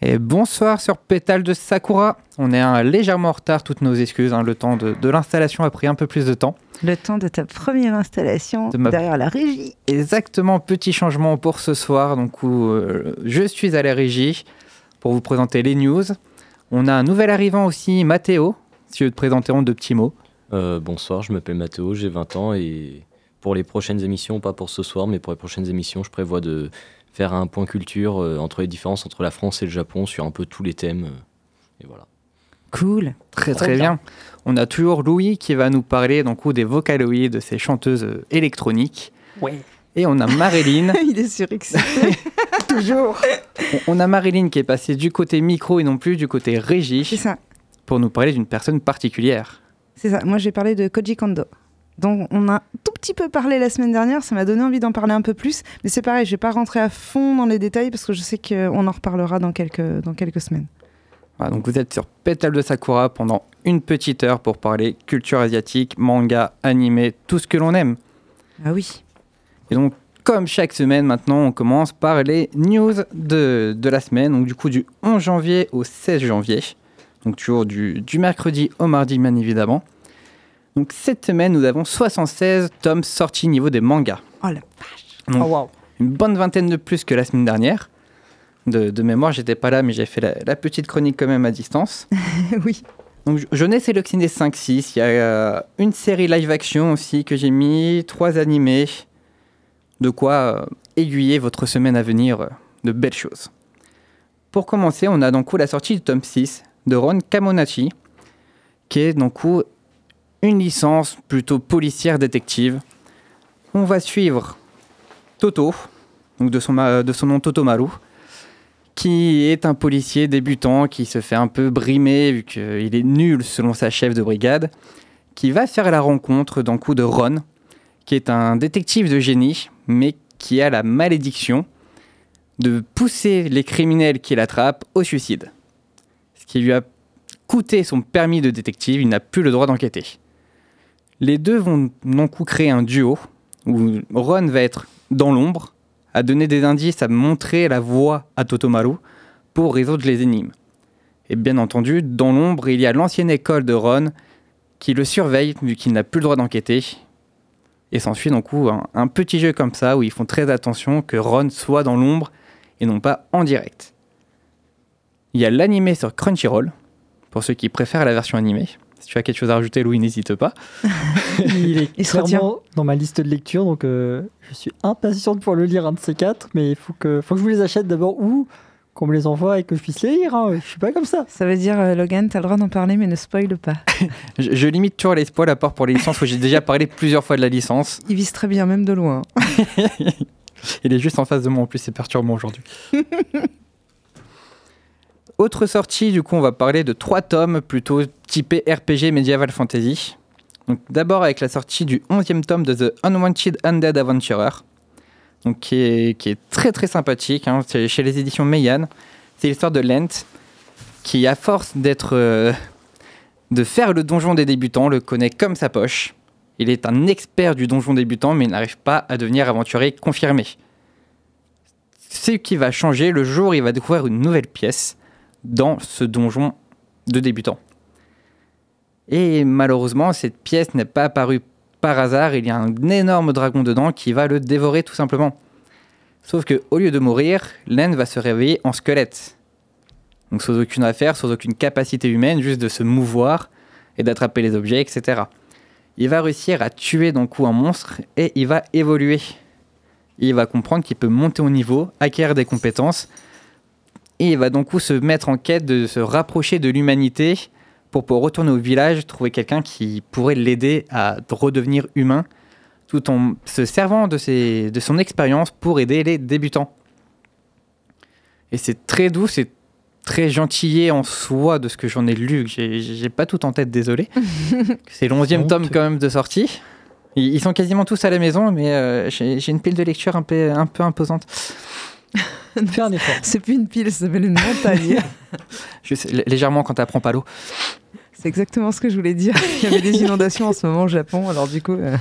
Et bonsoir sur Pétale de Sakura. On est un légèrement en retard, toutes nos excuses. hein, Le temps de, de l'installation a pris un peu plus de temps. Le temps de ta première installation De ma- derrière la régie. Exactement, petit changement pour ce soir. Donc, où, euh, je suis à la régie pour vous présenter les news. On a un nouvel arrivant aussi, Mathéo. Si je veux te présenter en deux petits mots. Euh, bonsoir, je m'appelle Mathéo, j'ai 20 ans et pour les prochaines émissions, pas pour ce soir, mais pour les prochaines émissions, je prévois de faire un point culture euh, entre les différences entre la France et le Japon sur un peu tous les thèmes. euh, et voilà. Cool. Très très bien. bien. On a toujours Louis qui va nous parler donc, ou des vocaloïdes, de ces chanteuses euh, électroniques. Ouais. Et on a Marilyn. Il est surexcité. Toujours. on- a Marilyn qui est passée du côté micro et non plus du côté C'est régie ça. pour nous parler d'une personne particulière. C'est ça. Moi, j'ai parlé de Koji Kondo. Donc, on a tout petit peu parlé la semaine dernière. Ça m'a donné envie d'en parler un peu plus. Mais c'est pareil, je vais pas rentrer à fond dans les détails parce que je sais qu'on en reparlera dans quelques, dans quelques semaines. Voilà, donc vous êtes sur Pétale de Sakura pendant une petite heure pour parler culture asiatique, manga, animé, tout ce que l'on aime. Ah oui. Et donc, comme chaque semaine maintenant, on commence par les news de, de la semaine, donc du coup du 11 janvier au 16 janvier. Donc toujours du, du mercredi au mardi, bien évidemment. Donc cette semaine, nous avons 76 tomes sortis niveau des mangas. Oh la Donc, Oh, wow. une bonne vingtaine de plus que la semaine dernière. De, de mémoire, j'étais pas là, mais j'ai fait la, la petite chronique quand même à distance. oui. Donc, je- je n'ai sélectionné 5-6. Il y a euh, une série live action aussi que j'ai mis, trois animés. De quoi euh, aiguiller votre semaine à venir euh, de belles choses. Pour commencer, on a donc la sortie du tome 6 de Ron Kamonachi, qui est donc une licence plutôt policière détective. On va suivre Toto, de son, de son nom Totomaru, qui est un policier débutant qui se fait un peu brimer vu qu'il est nul selon sa chef de brigade, qui va faire la rencontre d'un coup de Ron, qui est un détective de génie, mais qui a la malédiction de pousser les criminels qu'il attrape au suicide. Ce qui lui a coûté son permis de détective, il n'a plus le droit d'enquêter. Les deux vont donc coup créer un duo où Ron va être dans l'ombre, à donner des indices, à montrer la voie à Totomaru pour résoudre les énigmes. Et bien entendu, dans l'ombre, il y a l'ancienne école de Ron qui le surveille vu qu'il n'a plus le droit d'enquêter. Et s'ensuit donc un, un petit jeu comme ça où ils font très attention que Ron soit dans l'ombre et non pas en direct. Il y a l'animé sur Crunchyroll, pour ceux qui préfèrent la version animée. Si tu as quelque chose à rajouter, Louis, n'hésite pas. Il est Il clairement dans ma liste de lecture, donc euh, je suis impatiente pour le lire un de ces quatre, mais il faut que, faut que je vous les achète d'abord ou qu'on me les envoie et que je puisse les lire. hein. Je suis pas comme ça. Ça veut dire, euh, Logan, t'as le droit d'en parler, mais ne spoil pas. Je, je limite toujours les spoils à part pour les licences où j'ai déjà parlé plusieurs fois de la licence. Il vise très bien, même de loin. Il est juste en face de moi en plus, c'est perturbant aujourd'hui. Autre sortie, du coup, on va parler de trois tomes plutôt typés RPG Medieval Fantasy. Donc, d'abord avec la sortie du 11e tome de The Unwanted Undead Adventurer, donc qui est, qui est très très sympathique. hein. C'est chez les éditions Meian. C'est l'histoire de Lent qui, à force d'être, euh, de faire le donjon des débutants, le connaît comme sa poche. Il est un expert du donjon débutant, mais il n'arrive pas à devenir aventurier confirmé. Ce qui va changer le jour où il va découvrir une nouvelle pièce dans ce donjon de débutant. Et malheureusement, cette pièce n'est pas apparue par hasard. Il y a un énorme dragon dedans qui va le dévorer tout simplement. Sauf que au lieu de mourir, Len va se réveiller en squelette. Donc sans aucune affaire, sans aucune capacité humaine, juste de se mouvoir et d'attraper les objets, etc. Il va réussir à tuer d'un coup un monstre et il va évoluer. Il va comprendre qu'il peut monter au niveau, acquérir des compétences et il va donc se mettre en quête de se rapprocher de l'humanité pour pouvoir retourner au village, trouver quelqu'un qui pourrait l'aider à redevenir humain, tout en se servant de, ses- de son expérience pour aider les débutants. Et c'est très doux, c'est très gentillé en soi de ce que j'en ai lu, que j'ai pas tout en tête, désolé. c'est le 11e tome quand même de sortie. Ils ils sont quasiment tous à la maison, mais euh, j'ai une pile de lecture un peu, un peu imposante. Fais un effort. C'est plus une pile, ça s'appelle une montagne. Juste légèrement quand t'apprends pas l'eau. C'est exactement ce que je voulais dire. Il y avait des inondations en ce moment au Japon, alors du coup. euh,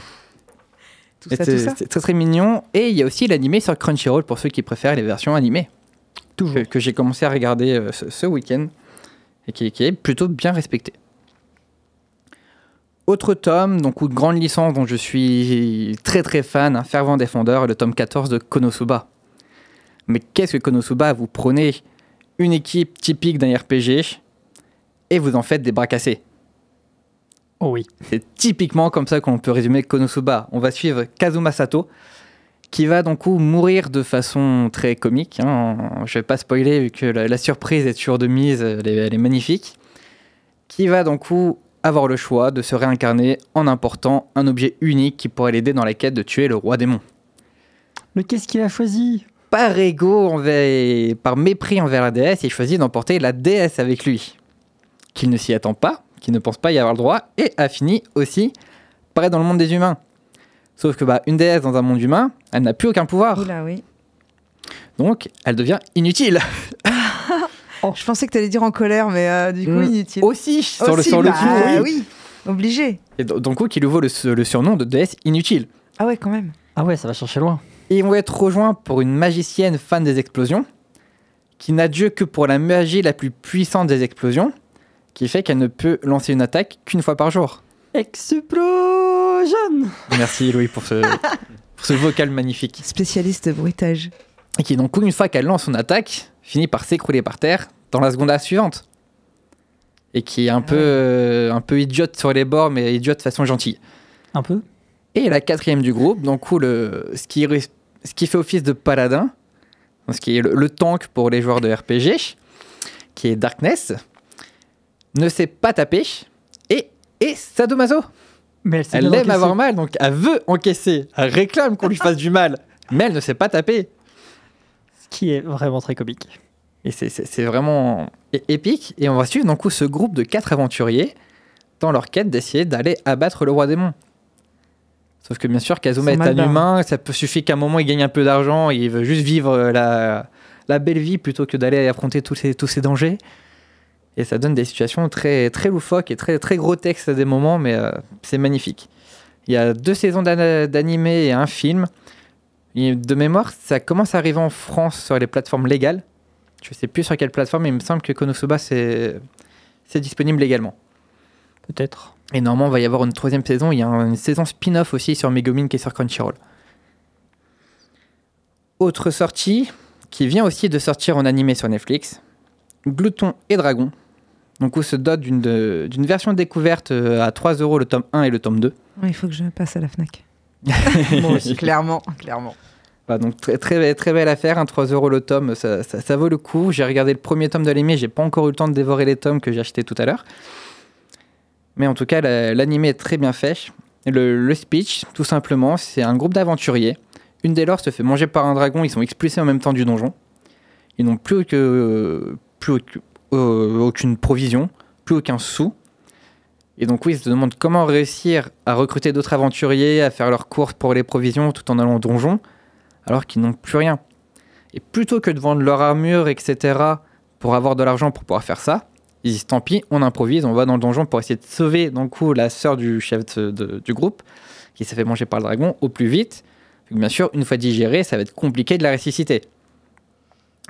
Tout ça, tout C'est ça. c'est très très mignon. Et il y a aussi l'animé sur Crunchyroll pour ceux qui préfèrent les versions animées. Toujours. que, que j'ai commencé à regarder euh, ce, ce week-end et qui, qui est plutôt bien respecté. Autre tome, donc ou grande licence dont je suis très très fan, un fervent défendeur, le tome 14 de Konosuba. Mais qu'est-ce que Konosuba Vous prenez une équipe typique d'un RPG et vous en faites des bras cassés. Oh oui. C'est typiquement comme ça qu'on peut résumer Konosuba. On va suivre Kazuma Sato, qui va donc mourir de façon très comique. hein. Je vais pas spoiler vu que la, la surprise est toujours de mise, elle est, elle est magnifique. Qui va donc avoir le choix de se réincarner en important un objet unique qui pourrait l'aider dans la quête de tuer le roi démon. Mais qu'est-ce qu'il a choisi? Par ego, envers, par mépris envers la déesse, il choisit d'emporter la déesse avec lui. Qu'il ne s'y attend pas, qu'il ne pense pas y avoir le droit, et a fini aussi par être dans le monde des humains. Sauf que bah, une déesse dans un monde humain, elle n'a plus aucun pouvoir. Oula, oui. Donc, elle devient inutile. Je pensais que tu allais dire en colère, mais euh, du coup, Mm. inutile. Aussi, sur le, bah, coup. oui. oui, obligé. Et do- donc, coup, qui lui vaut le, le surnom de déesse inutile. Ah ouais, quand même. Ah ouais, ça va chercher loin. Et ils vont être rejoints pour une magicienne fan des explosions, qui n'a Dieu que pour la magie la plus puissante des explosions, qui fait qu'elle ne peut lancer une attaque qu'une fois par jour. Explosion Merci Louis pour ce, pour ce vocal magnifique. Spécialiste bruitage. Et qui donc, une fois qu'elle lance son attaque, finit par s'écrouler par terre dans la seconde suivante. Et qui est un, peu, euh, un peu idiote sur les bords, mais idiote de façon gentille. Un peu Et la quatrième du groupe, donc où le, ce, qui, ce qui fait office de paladin, ce qui est le, le tank pour les joueurs de RPG, qui est Darkness, ne sait pas taper et est sadomaso. Mais elle, aime avoir mal, donc elle veut encaisser, elle réclame qu'on lui fasse du mal, mais elle ne sait pas taper. Ce qui est vraiment très comique. Et c'est- vraiment épique. Et on va suivre donc coup ce groupe de quatre aventuriers dans leur quête d'essayer d'aller abattre le roi démon. Sauf que bien sûr, Kazuma est un humain, ça peut suffire qu'à un moment il gagne un peu d'argent, il veut juste vivre euh, la, la belle vie plutôt que d'aller affronter tous ces, tous ces dangers. Et ça donne des situations très, très loufoques et très, très grotesques à des moments, mais euh, c'est magnifique. Il y a deux saisons d'animé et un film. Et de mémoire, ça commence à arriver en France sur les plateformes légales. Je sais plus sur quelle plateforme, mais il me semble que Konosuba, c'est disponible légalement. Peut-être. Et normalement, il va y avoir une troisième saison. Il y a un- une saison spin-off aussi sur Megumin qui est sur Crunchyroll. Autre sortie qui vient aussi de sortir en animé sur Netflix Glouton et Dragon. Donc, où se dote d'une version découverte euh, à 3 euros le tome 1 et le tome 2. Ouais, Il faut que je passe à la Fnac. Moi aussi, clairement, clairement. Donc très, très, très belle affaire, hein, 3 euros le tome, ça, ça- ça vaut le coup. J'ai regardé le premier tome de l'animé, j'ai pas encore eu le temps de dévorer les tomes que j'ai achetés tout à l'heure. Mais en tout cas, la- l'animé est très bien fait. Le, le speech, tout simplement, c'est un groupe d'aventuriers. Une des leurs se fait manger par un dragon, ils sont expulsés en même temps du donjon. Ils n'ont plus, que, plus aucune- euh, aucune provision, plus aucun sou. Et donc oui, ils se demandent comment réussir à recruter d'autres aventuriers, à faire leurs courses pour les provisions tout en allant au donjon alors qu'ils n'ont plus rien. Et plutôt que de vendre leur armure, etc., pour avoir de l'argent pour pouvoir faire ça, ils disent tant pis, on improvise, on va dans le donjon pour essayer de sauver d'un coup la sœur du chef du groupe, qui s'est fait manger par le dragon, au plus vite. Bien sûr, une fois digérée, ça va être compliqué de la ressusciter.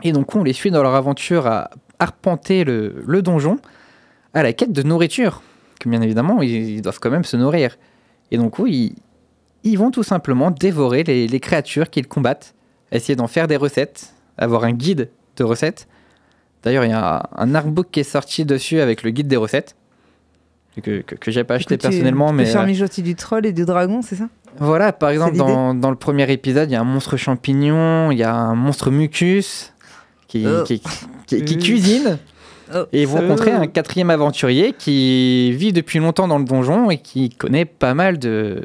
Et donc on les suit dans leur aventure à arpenter le, le donjon à la quête de nourriture, que bien évidemment, ils, ils doivent quand même se nourrir. Et donc oui, ils, ils vont tout simplement dévorer les, les créatures qu'ils combattent, essayer d'en faire des recettes, avoir un guide de recettes. D'ailleurs, il y a un artbook qui est sorti dessus avec le guide des recettes, que, que, que j'ai pas acheté Écoute, tu- personnellement, tu mais faire euh, mijoter du troll et du dragon, c'est ça? Voilà, par exemple, dans, dans le premier épisode, il y a un monstre champignon, il y a un monstre mucus qui, Oh. qui, qui- qui cuisine. Et ils vont Euh. rencontrer un quatrième aventurier qui vit depuis longtemps dans le donjon et qui connaît pas mal de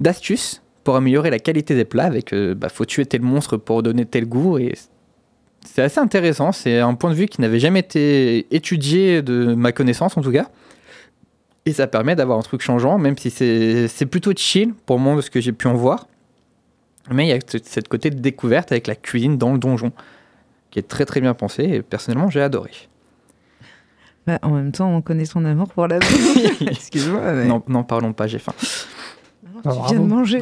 d'astuces pour améliorer la qualité des plats. Avec, euh, bah, faut tuer tel monstre pour donner tel goût et c'est assez intéressant. C'est un point de vue qui n'avait jamais été étudié de ma connaissance en tout cas. Et ça permet d'avoir un truc changeant, même si c'est plutôt chill pour moi de ce que j'ai pu en voir. Mais il y a ce- cette côté de découverte avec la cuisine dans le donjon qui est très très bien pensé et personnellement j'ai adoré. Bah, En même temps, on connaît ton amour pour la Excuse-moi, mais N'en parlons pas, j'ai faim. tu viens de manger.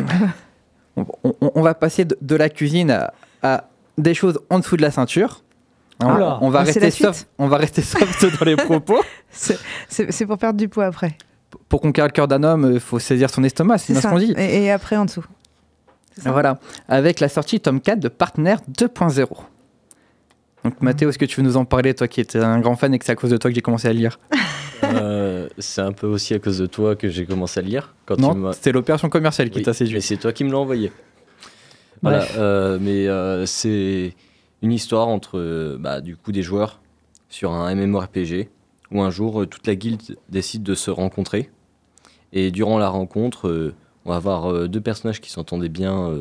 On, on- on va passer de, de la cuisine à, à des choses en dessous de la ceinture. On, Oula. on va Ah, rester soft, on va rester soft dans les propos. C'est c'est pour perdre du poids après. Pour conquérir le cœur d'un homme, il faut saisir son estomac, c'est ce qu'on dit. Et, et après en dessous. Voilà, avec la sortie tome 4 de Partner 2.0. Donc Mathéo, est-ce que tu veux nous en parler, toi qui étais un grand fan et que c'est à cause de toi que j'ai commencé à lire? Euh, c'est un peu aussi à cause de toi que j'ai commencé à lire. Quand Non, c'était l'opération commerciale qui Oui, t'a mais séduit. c'est toi qui me l'as envoyé. Voilà, euh, mais euh, c'est une histoire entre bah, du coup des joueurs sur un MMORPG où un jour toute la guilde décide de se rencontrer et durant la rencontre on va avoir deux personnages qui s'entendaient bien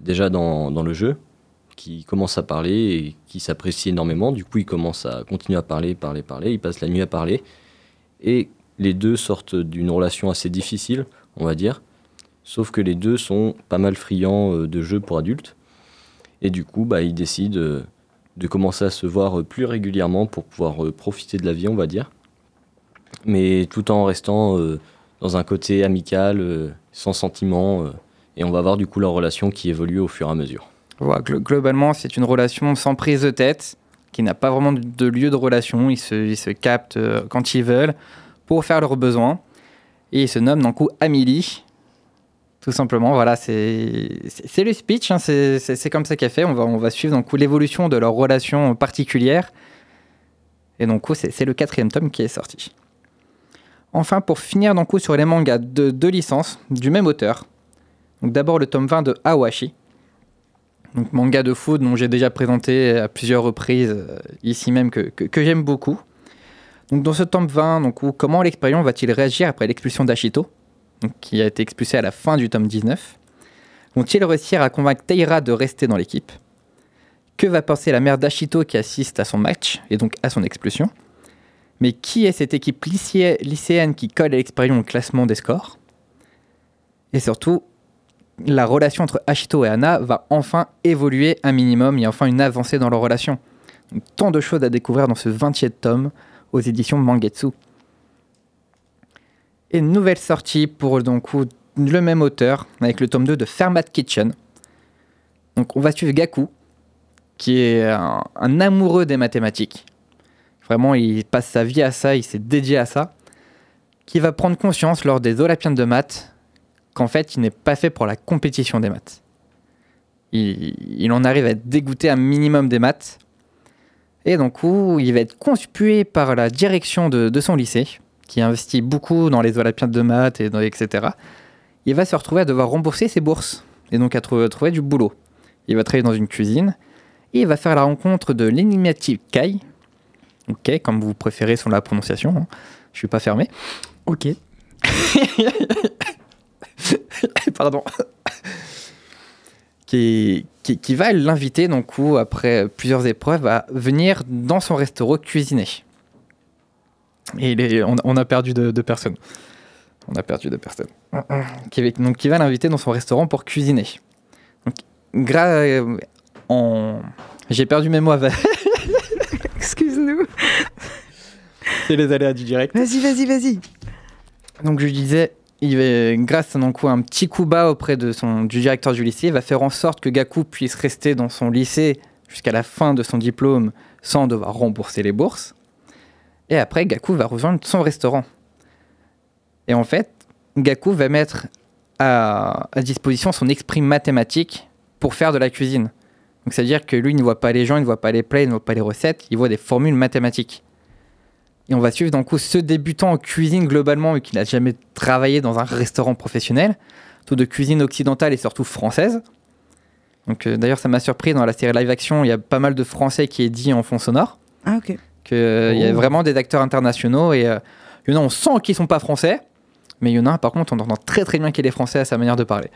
déjà dans, dans le jeu qui commencent à parler et qui s'apprécient énormément du coup ils commencent à continuer à parler parler parler ils passent la nuit à parler et les deux sortent d'une relation assez difficile on va dire Sauf que les deux sont pas mal friands euh, de jeux pour adultes. Et du coup, bah, ils décident euh, de commencer à se voir euh, plus régulièrement pour pouvoir profiter de la vie, on va dire. Mais tout en restant dans un côté amical, sans sentiment. et on va voir du coup leur relation qui évolue au fur et à mesure. Globalement, c'est une relation sans prise de tête, qui n'a pas vraiment de- lieu de relation. Ils se, captent euh, quand ils veulent pour faire leurs besoins. Et ils se nomment d'un coup Amélie. Tout simplement, voilà, c'est le speech, hein, c'est comme ça qu'elle fait. On va, suivre l'évolution de leur relation particulière. Et donc, c'est le quatrième tome qui est sorti. Enfin, pour finir coup sur les mangas de deux licences du même auteur. Donc d'abord le tome 20 de Awashi. Donc manga de foot dont j'ai déjà présenté à plusieurs reprises euh, ici même que, j'aime beaucoup. Donc dans ce tome 20, donc, où, comment l'expérience va-t-il réagir après l'expulsion d'Ashito, qui a été expulsé à la fin du tome 19 Vont-ils réussir à convaincre Taira de rester dans l'équipe? Que va penser la mère d'Ashito qui assiste à son match et donc à son expulsion? Mais qui est cette équipe lycée- lycéenne qui colle à l'expérience au classement des scores? Et surtout, la relation entre Ashito et Anna va enfin évoluer un minimum, il y a enfin une avancée dans leur relation. Tant de choses à découvrir dans ce 20e tome aux éditions Mangetsu. Et une nouvelle sortie pour donc, le même auteur, avec le tome 2 de Fermat Kitchen. Donc on va suivre Gaku, qui est un, un amoureux des mathématiques. Vraiment, il passe sa vie à ça, il s'est dédié à ça. Qui va prendre conscience lors des Olympiades de maths qu'en fait, il n'est pas fait pour la compétition des maths. Il, il en arrive à être dégoûté un minimum des maths. Et donc, il va être conspué par la direction de, de son lycée, qui investit beaucoup dans les Olympiades de maths, et dans- etc. Il va se retrouver à devoir rembourser ses bourses, et donc à trouver, trouver du boulot. Il va travailler dans une cuisine, et il va faire la rencontre de l'énigmatique Kai, ok, comme vous préférez sur la prononciation, hein. je suis pas fermé. Ok. Pardon. qui, qui, qui va l'inviter, donc, après plusieurs épreuves, à venir dans son restaurant cuisiner. Et on, on a perdu deux de personnes. On a perdu deux personnes. Qui, donc, qui va l'inviter dans son restaurant pour cuisiner. Donc, gra- euh, en... J'ai perdu mes mots avec Excuse-nous. c'est les aléas du direct. Vas-y, vas-y, vas-y. Donc je disais, il va, grâce à donc, un petit coup bas auprès de son, du directeur du lycée, va faire en sorte que Gaku puisse rester dans son lycée jusqu'à la fin de son diplôme sans devoir rembourser les bourses. Et après, Gaku va rejoindre son restaurant. Et en fait, Gaku va mettre à, à disposition son esprit mathématique pour faire de la cuisine. Donc c'est-à-dire que lui, il ne voit pas les gens, il ne voit pas les plats, il ne voit pas les recettes, il voit des formules mathématiques. Et on va suivre donc ce débutant en cuisine globalement et qui n'a jamais travaillé dans un restaurant professionnel, tout de cuisine occidentale et surtout française. Donc euh, d'ailleurs ça m'a surpris dans la série live action, il y a pas mal de français qui est dit en fond sonore, Ah, ok. qu'il y a Oh. vraiment des acteurs internationaux et euh, il y en a on sent qu'ils sont pas français, mais il y en a un par contre on entend très très bien qu'il est français à sa manière de parler.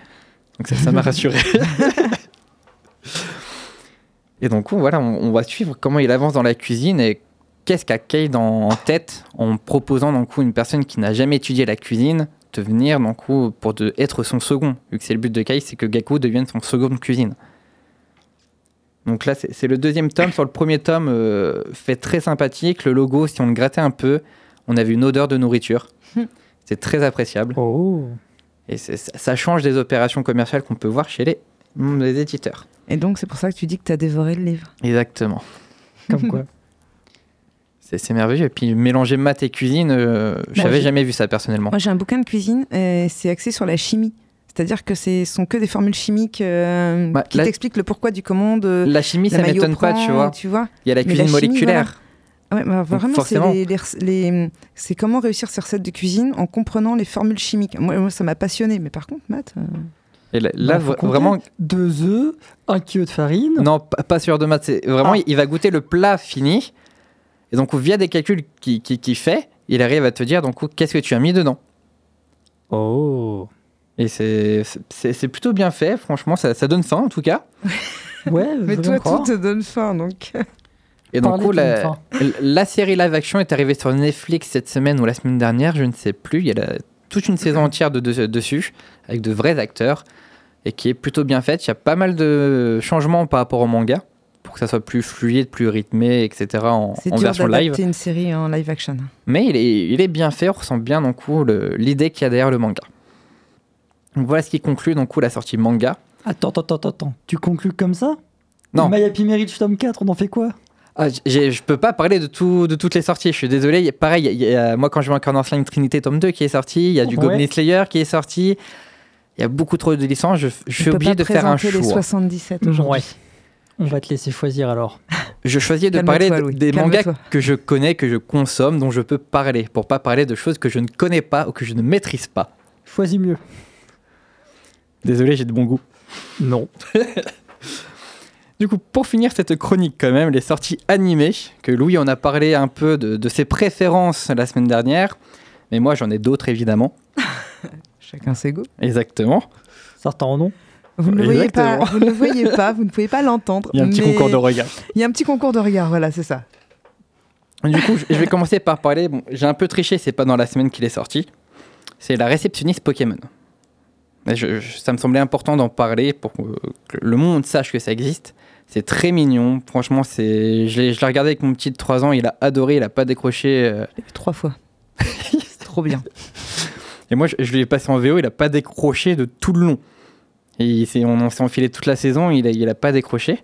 Donc ça ça m'a rassuré. et donc voilà, on, on va suivre comment il avance dans la cuisine et qu'est-ce qu'a Kay dans- en tête en proposant donc une personne qui n'a jamais étudié la cuisine de venir donc pour de, être son second, vu que c'est le but de Kay, c'est que Gaku devienne son second de cuisine. Donc là, c'est le deuxième tome. Sur le premier tome, euh, fait très sympathique. Le logo, si on le grattait un peu, on avait une odeur de nourriture. C'est très appréciable. Oh. Et ça change des opérations commerciales qu'on peut voir chez les, les éditeurs. Et donc, c'est pour ça que tu dis que tu as dévoré le livre. Exactement. Comme quoi. C'est merveilleux. Et puis mélanger maths et cuisine, euh, j'avais j'ai- jamais vu ça personnellement. Moi, j'ai un bouquin de cuisine et c'est axé sur la chimie. C'est-à-dire que ce sont que des formules chimiques euh, Bah, qui là- t'expliquent le pourquoi du comment de La chimie, la ça m'étonne pas, tu vois. Tu vois Il y a la Mais la cuisine chimie, moléculaire. Ouais, bah, vraiment, c'est forcément. les- les- les- c'est comment réussir ces recettes de cuisine en comprenant les formules chimiques. Moi, moi, ça m'a passionné, mais par contre, maths. euh, Et là, Bah, vraiment, Deux œufs, un kilo de farine. non, pas sûr de maths. Vraiment, Ah. il va goûter le plat fini. Et donc, via des calculs qu'il qui, qui fait, il arrive à te dire, donc, qu'est-ce que tu as mis dedans? Oh. Et c'est plutôt bien fait, franchement, ça, ça donne faim en tout cas. Ouais, Mais toi, tout te donne faim, donc. Et donc, coup, la, série live action est arrivée sur Netflix cette semaine ou la semaine dernière, je ne sais plus. Il y a la- toute une saison entière de, de- dessus, avec de vrais acteurs, et qui est plutôt bien faite. Il y a pas mal de changements par rapport au manga, que ça soit plus fluide, plus rythmé, etc. en, C'est en dur version live. d'adapter une série en live action. Mais il est, il est bien fait, on ressent bien donc, l'idée qu'il y a derrière le manga. Donc voilà ce qui conclut donc, coup, la sortie manga. Attends, attends, attends, attends. Tu conclus comme ça? Non. Maya Pimerich tome 4, on en fait quoi? Ah, je peux pas parler de, tout, de toutes les sorties, je suis désolé. Il y a- Pareil, il y a- moi quand je vais encore dans Slime Trinité tome 2 qui est sorti, il y a du Ouais. Goblin Slayer qui est sorti. Il y a beaucoup trop de licences, je, je suis obligé pas de faire un présenter les choix. 77 aujourd'hui. Ouais. On va te laisser choisir alors. Je choisis de parler des mangas que je connais, que je consomme, dont je peux parler, pour pas parler de choses que je ne connais pas ou que je ne maîtrise pas. Choisis mieux. Désolé, j'ai de bon goût. Non. Du coup, pour finir cette chronique quand même, les sorties animées, que Louis en a parlé un peu de, de ses préférences la semaine dernière, mais moi j'en ai d'autres évidemment. Chacun ses goûts. Exactement. Certains en ont. Vous ne, le voyez pas, vous ne le voyez pas, vous ne pouvez pas l'entendre. Il y a un petit concours de regard. Il y a un petit concours de regard, voilà, c'est ça. Du coup, je vais commencer par parler. Bon, j'ai un peu triché, c'est pas dans la semaine qu'il est sorti. C'est la réceptionniste Pokémon. Je- je- ça me semblait important d'en parler pour que le monde sache que ça existe. C'est très mignon. Franchement, c'est. Je l'ai je l'ai regardé avec mon petit de 3 ans. Il a adoré. Il a pas décroché. euh, trois fois. c'est trop bien. Et moi, je, je l'ai passé en VO. Il a pas décroché de tout le long. Il on, s'est enfilé toute la saison. Il a, il a pas décroché.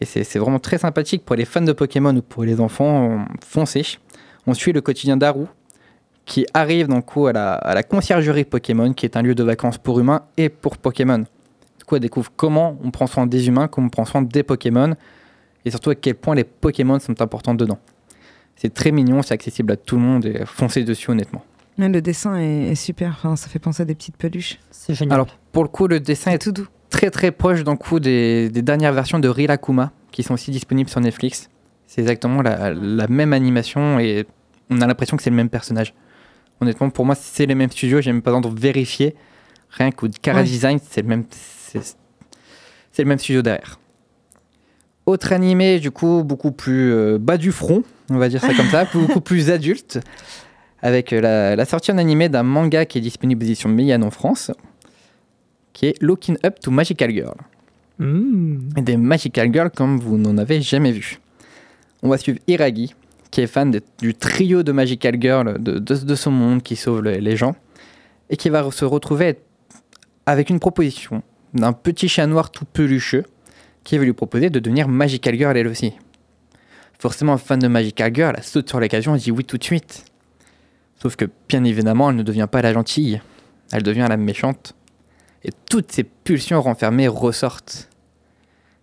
Et c'est vraiment très sympathique pour les fans de Pokémon ou pour les enfants. Foncez. On suit le quotidien d'Aru, qui arrive donc coup, à, la, à la conciergerie Pokémon, qui est un lieu de vacances pour humains et pour Pokémon. Du coup, elle découvre comment on prend soin des humains, comment on prend soin des Pokémon, et surtout à quel point les Pokémon sont importants dedans. C'est très mignon, c'est accessible à tout le monde, et foncez dessus honnêtement. Ouais, Le dessin est, est super, enfin, ça fait penser à des petites peluches. C'est génial. Alors, pour le coup, le dessin est tout doux. très très proche d'un coup des, des dernières versions de Rilakuma, qui sont aussi disponibles sur Netflix. C'est exactement la, la même animation, et on a l'impression que c'est le même personnage. Honnêtement, pour moi, c'est les mêmes studios, j'ai même pas besoin de vérifier. Rien qu'au Cara Ouais. Design, c'est le même, c'est, c'est le même studio derrière. Autre animé, du coup, beaucoup plus euh, bas du front, on va dire ça comme ça, beaucoup plus adulte, avec euh, la, la sortie en animé d'un manga qui est disponible aux éditions Meian en France, qui est Looking Up to Magical Girl. Mmh. Et des Magical Girls comme vous n'en avez jamais vu. On va suivre Iragi, qui est fan de- du trio de Magical Girls de, de- de son monde qui sauve le- les gens, et qui va se retrouver avec une proposition d'un petit chat noir tout pelucheux qui va lui proposer de devenir Magical Girl elle aussi. Forcément, fan de Magical Girl, elle saute sur l'occasion et dit oui tout de suite. Sauf que, bien évidemment, elle ne devient pas la gentille, elle devient la méchante. Et toutes ces pulsions renfermées ressortent.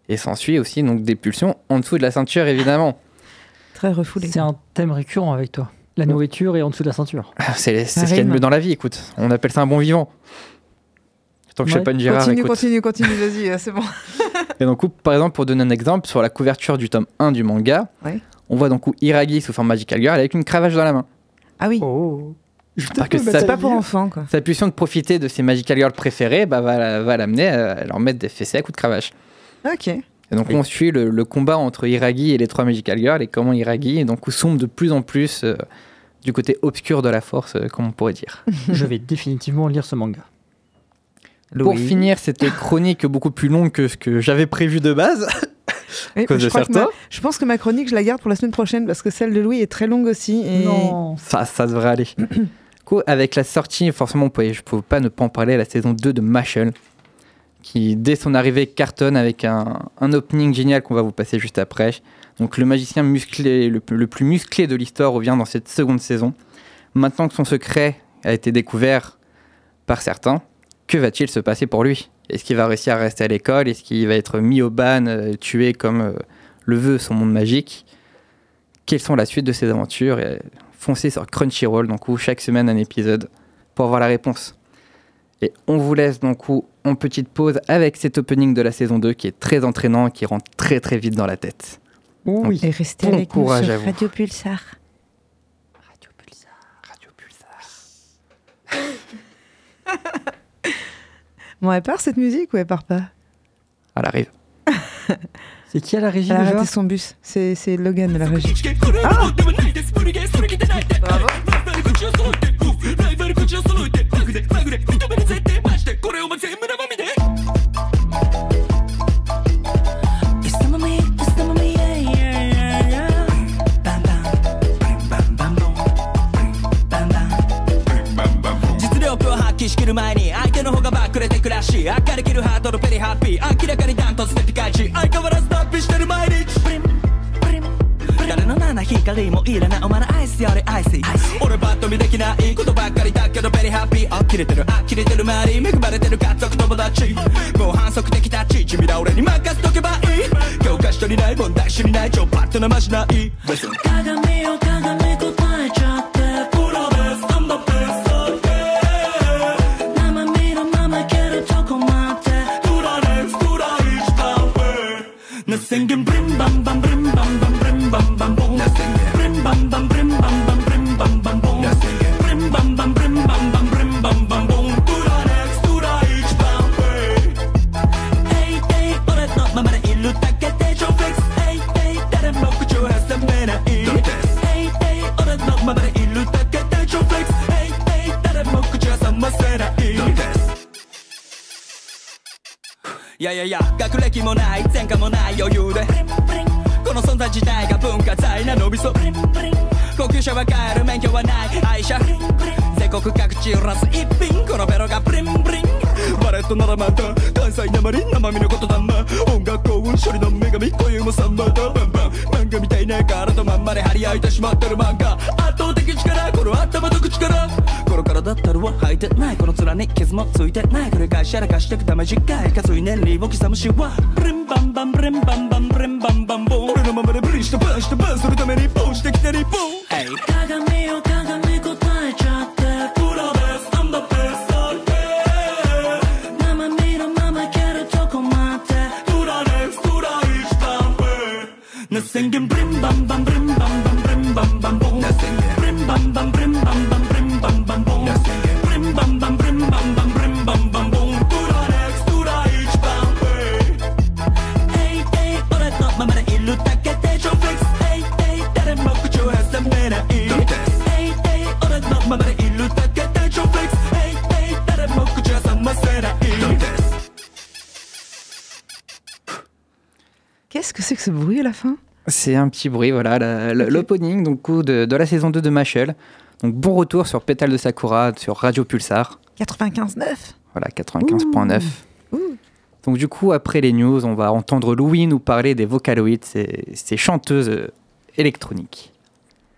Et s'ensuit aussi donc des pulsions en dessous de la ceinture, évidemment. Très refoulé. C'est un thème récurrent avec toi. La nourriture et en dessous de la ceinture. Ah, C'est ce qu'il y a de mieux dans la vie, écoute. On appelle ça un bon vivant. Tant que je Ouais. fais pas une girafe, Continue, écoute. continue, continue, vas-y, euh, c'est bon. Et donc, par exemple, pour donner un exemple, sur la couverture du tome 1 du manga, Ouais. on voit donc Iragi sous forme Magical Girl avec une cravache dans la main. Ah oui, Oh. Parce peut-être que c'est pas pour lire. enfants, quoi. Sa pulsion de profiter de ses Magical Girls préférées bah, va, va l'amener à leur mettre des fessées à coups de cravache. Ok. Et donc, on suit le, le combat entre Iragi et les trois Magical Girls et comment Iragi donc, sombre de plus en plus euh, du côté obscur de la force, euh, comme on pourrait dire. Je vais définitivement lire ce manga. Pour finir, c'était chronique beaucoup plus longue que ce que j'avais prévu de base. Oui, cause je, de certains. ma- je pense que ma chronique, je la garde pour la semaine prochaine parce que celle de Louis est très longue aussi. Et... Non. Ça, ça devrait aller. Du coup, avec la sortie, forcément, on je ne pouvais pas ne pas en parler, la saison 2 de Mashal. qui dès son arrivée cartonne avec un, un opening génial qu'on va vous passer juste après. Donc le magicien musclé, le, le plus musclé de l'histoire revient dans cette seconde saison. Maintenant que son secret a été découvert par certains, que va-t-il se passer pour lui? Est-ce qu'il va réussir à rester à l'école? Est-ce qu'il va être mis au ban, euh, tué comme euh, le veut son monde magique? Quelles sont la suite de ses aventures? Et Foncez sur Crunchyroll, donc où chaque semaine un épisode pour avoir la réponse. Et on vous laisse donc où en petite pause avec cet opening de la saison 2 qui est très entraînant et qui rentre très très vite dans la tête. Oh. Et restez Bon avec nous courage sur à vous. Radio Pulsar. Radio Pulsar. Radio Pulsar. Bon, elle part cette musique ou elle part pas Elle arrive. C'est qui à la régie Elle a déjà raté son bus. C'est c'est Logan de la régie. 力を発揮しきる前に相手の方がバックれてくらしい明るきるハートのペリハッピー。明らかにダントツでピカイチ。相変わらず脱皮してる毎日。プリンプリン誰の七光もいらない。お前のアイスよりアイス俺バッと見できないことばっかりだけどベリーハッピー。あ切れてる。あ切れてる周り恵まれてる家族友達。もう反則的タッチ君ら俺に任せとけばいい。教科書にない問題集にない。超パッとなましない。鏡よ国各地揺らす一品このベロがブリンブリンバレットならまた関西なまり生身のことだま音楽幸運処理の女神というもさんまだバンバン漫画みたいな体まんまで張り合いてしまってる漫画圧倒的力この頭と口からこの体たるは履いてないこの面に傷もついてない繰り返しやらかしてくため次回数いかつい年利を刻むしはブリンバンバンブリンバンバンブリンバンバンボン俺のままでブリンしてバンしてバンするためにボンしてきて日本鏡 Que ce bruit à la fin? C'est un petit bruit, voilà, l'opening coup, de, de la saison 2 de Machel. Donc bon retour sur Pétale de Sakura, sur Radio Pulsar. 95.9 Voilà, 95.9. Ouh. Donc du coup, après les news, on va entendre Louis nous parler des Vocaloids, ces, ces chanteuses euh, électroniques.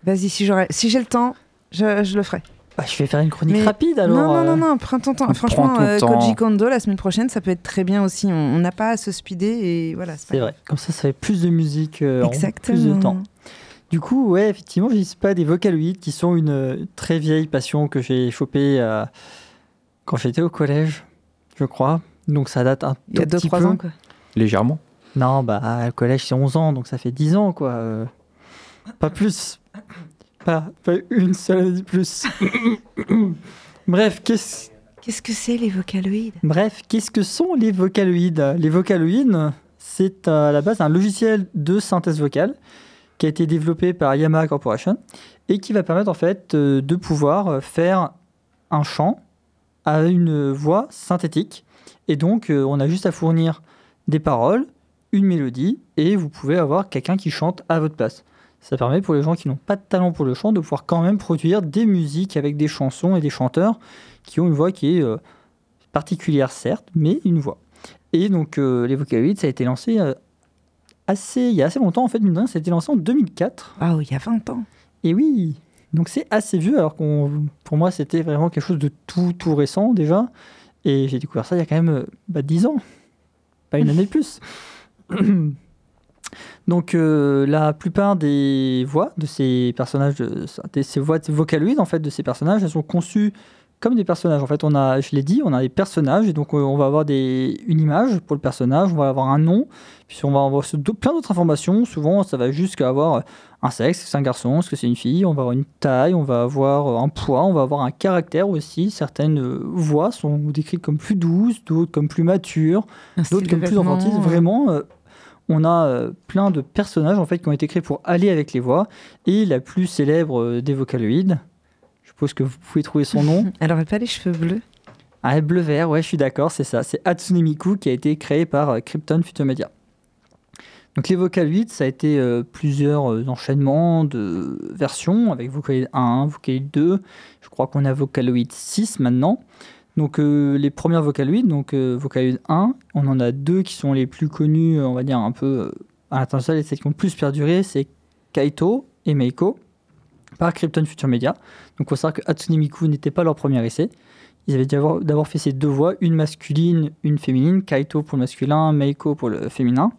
Vas-y, si j'ai le temps, je, je le ferai. Bah, je vais faire une chronique Mais- rapide alors. non, non, non, euh, non, prends ton temps. prends Franchement, ton euh, temps. Koji Kondo, la semaine prochaine, ça peut être très bien aussi. On n'a pas à se speeder et voilà. pas C'est vrai. Comme ça, ça fait plus de musique euh, en plus de temps. Du coup, ouais, effectivement, je dis pas des Vocaloids qui sont une euh, très vieille passion que j'ai chopée euh, quand j'étais au collège, je crois. Donc ça date un Il y a tout petit 2-3 peu. ans, quoi. Légèrement. Non, bah, le collège, c'est 11 ans, donc ça fait 10 ans, quoi. euh, pas plus. Pas, pas une seule année de plus. Bref, qu'est-ce Qu'est-ce que c'est les Vocaloids Bref, qu'est-ce que sont les vocaloïdes? Les vocaloïdes, c'est à la base un logiciel de synthèse vocale qui a été développé par Yamaha Corporation et qui va permettre en fait euh, de pouvoir euh, faire un chant à une voix synthétique. Et donc, euh, on a juste à fournir des paroles, une mélodie et vous pouvez avoir quelqu'un qui chante à votre place. Ça permet pour les gens qui n'ont pas de talent pour le chant de pouvoir quand même produire des musiques avec des chansons et des chanteurs qui ont une voix qui est euh, particulière certes, mais une voix. Et donc, euh, les Vocaloids, ça a été lancé euh, assez, il y a assez longtemps, en fait, mine de rien, ça a été lancé en 2004. Ah, il y a 20 ans. Et oui, donc c'est assez vieux, alors qu'on, pour moi, c'était vraiment quelque chose de tout, tout récent déjà. Et j'ai découvert ça il y a quand même euh, bah, 10 ans, pas une année de plus. donc euh, la plupart des voix de ces personnages, de, de ces voix vocaloïdes en fait de ces personnages, elles sont conçues comme des personnages. En fait, on a, je l'ai dit, on a des personnages et donc euh, on va avoir des, une image pour le personnage, on va avoir un nom, puis on va avoir plein d'autres informations. Souvent, ça va jusqu'à avoir un sexe, est-ce que c'est un garçon, est-ce que c'est une fille, on va avoir une taille, on va avoir euh, un poids, on va avoir un caractère aussi. Certaines voix sont décrites comme plus douces, d'autres comme plus matures, d'autres comme plus enfantiles. Vraiment, euh, on a euh, plein de personnages en fait qui ont été créés pour aller avec les voix. Et la plus célèbre euh, des vocaloïdes, je suppose que vous pouvez trouver son nom. Elle aurait pas les cheveux bleus? Ah, bleu-vert, ouais, je suis d'accord, c'est ça. C'est Hatsune Miku qui a été créé par euh, Krypton Future Media. Donc les Vocaloids, ça a été euh, plusieurs euh, enchaînements de versions avec Vocaloid 1, Vocaloid 2. Je crois qu'on a Vocaloid 6 maintenant. Donc euh, les premières Vocaloids, donc euh, Vocaloid 1, on en a deux qui sont les plus connus, on va dire un peu euh, à l'international, et celles qui ont le plus perduré, c'est Kaito et Meiko par Krypton Future Media. Donc il faut que Hatsune Miku n'était pas leur premier essai. Ils avaient d'abord fait ces deux voix, une masculine, une féminine, Kaito pour le masculin, Meiko pour le féminin.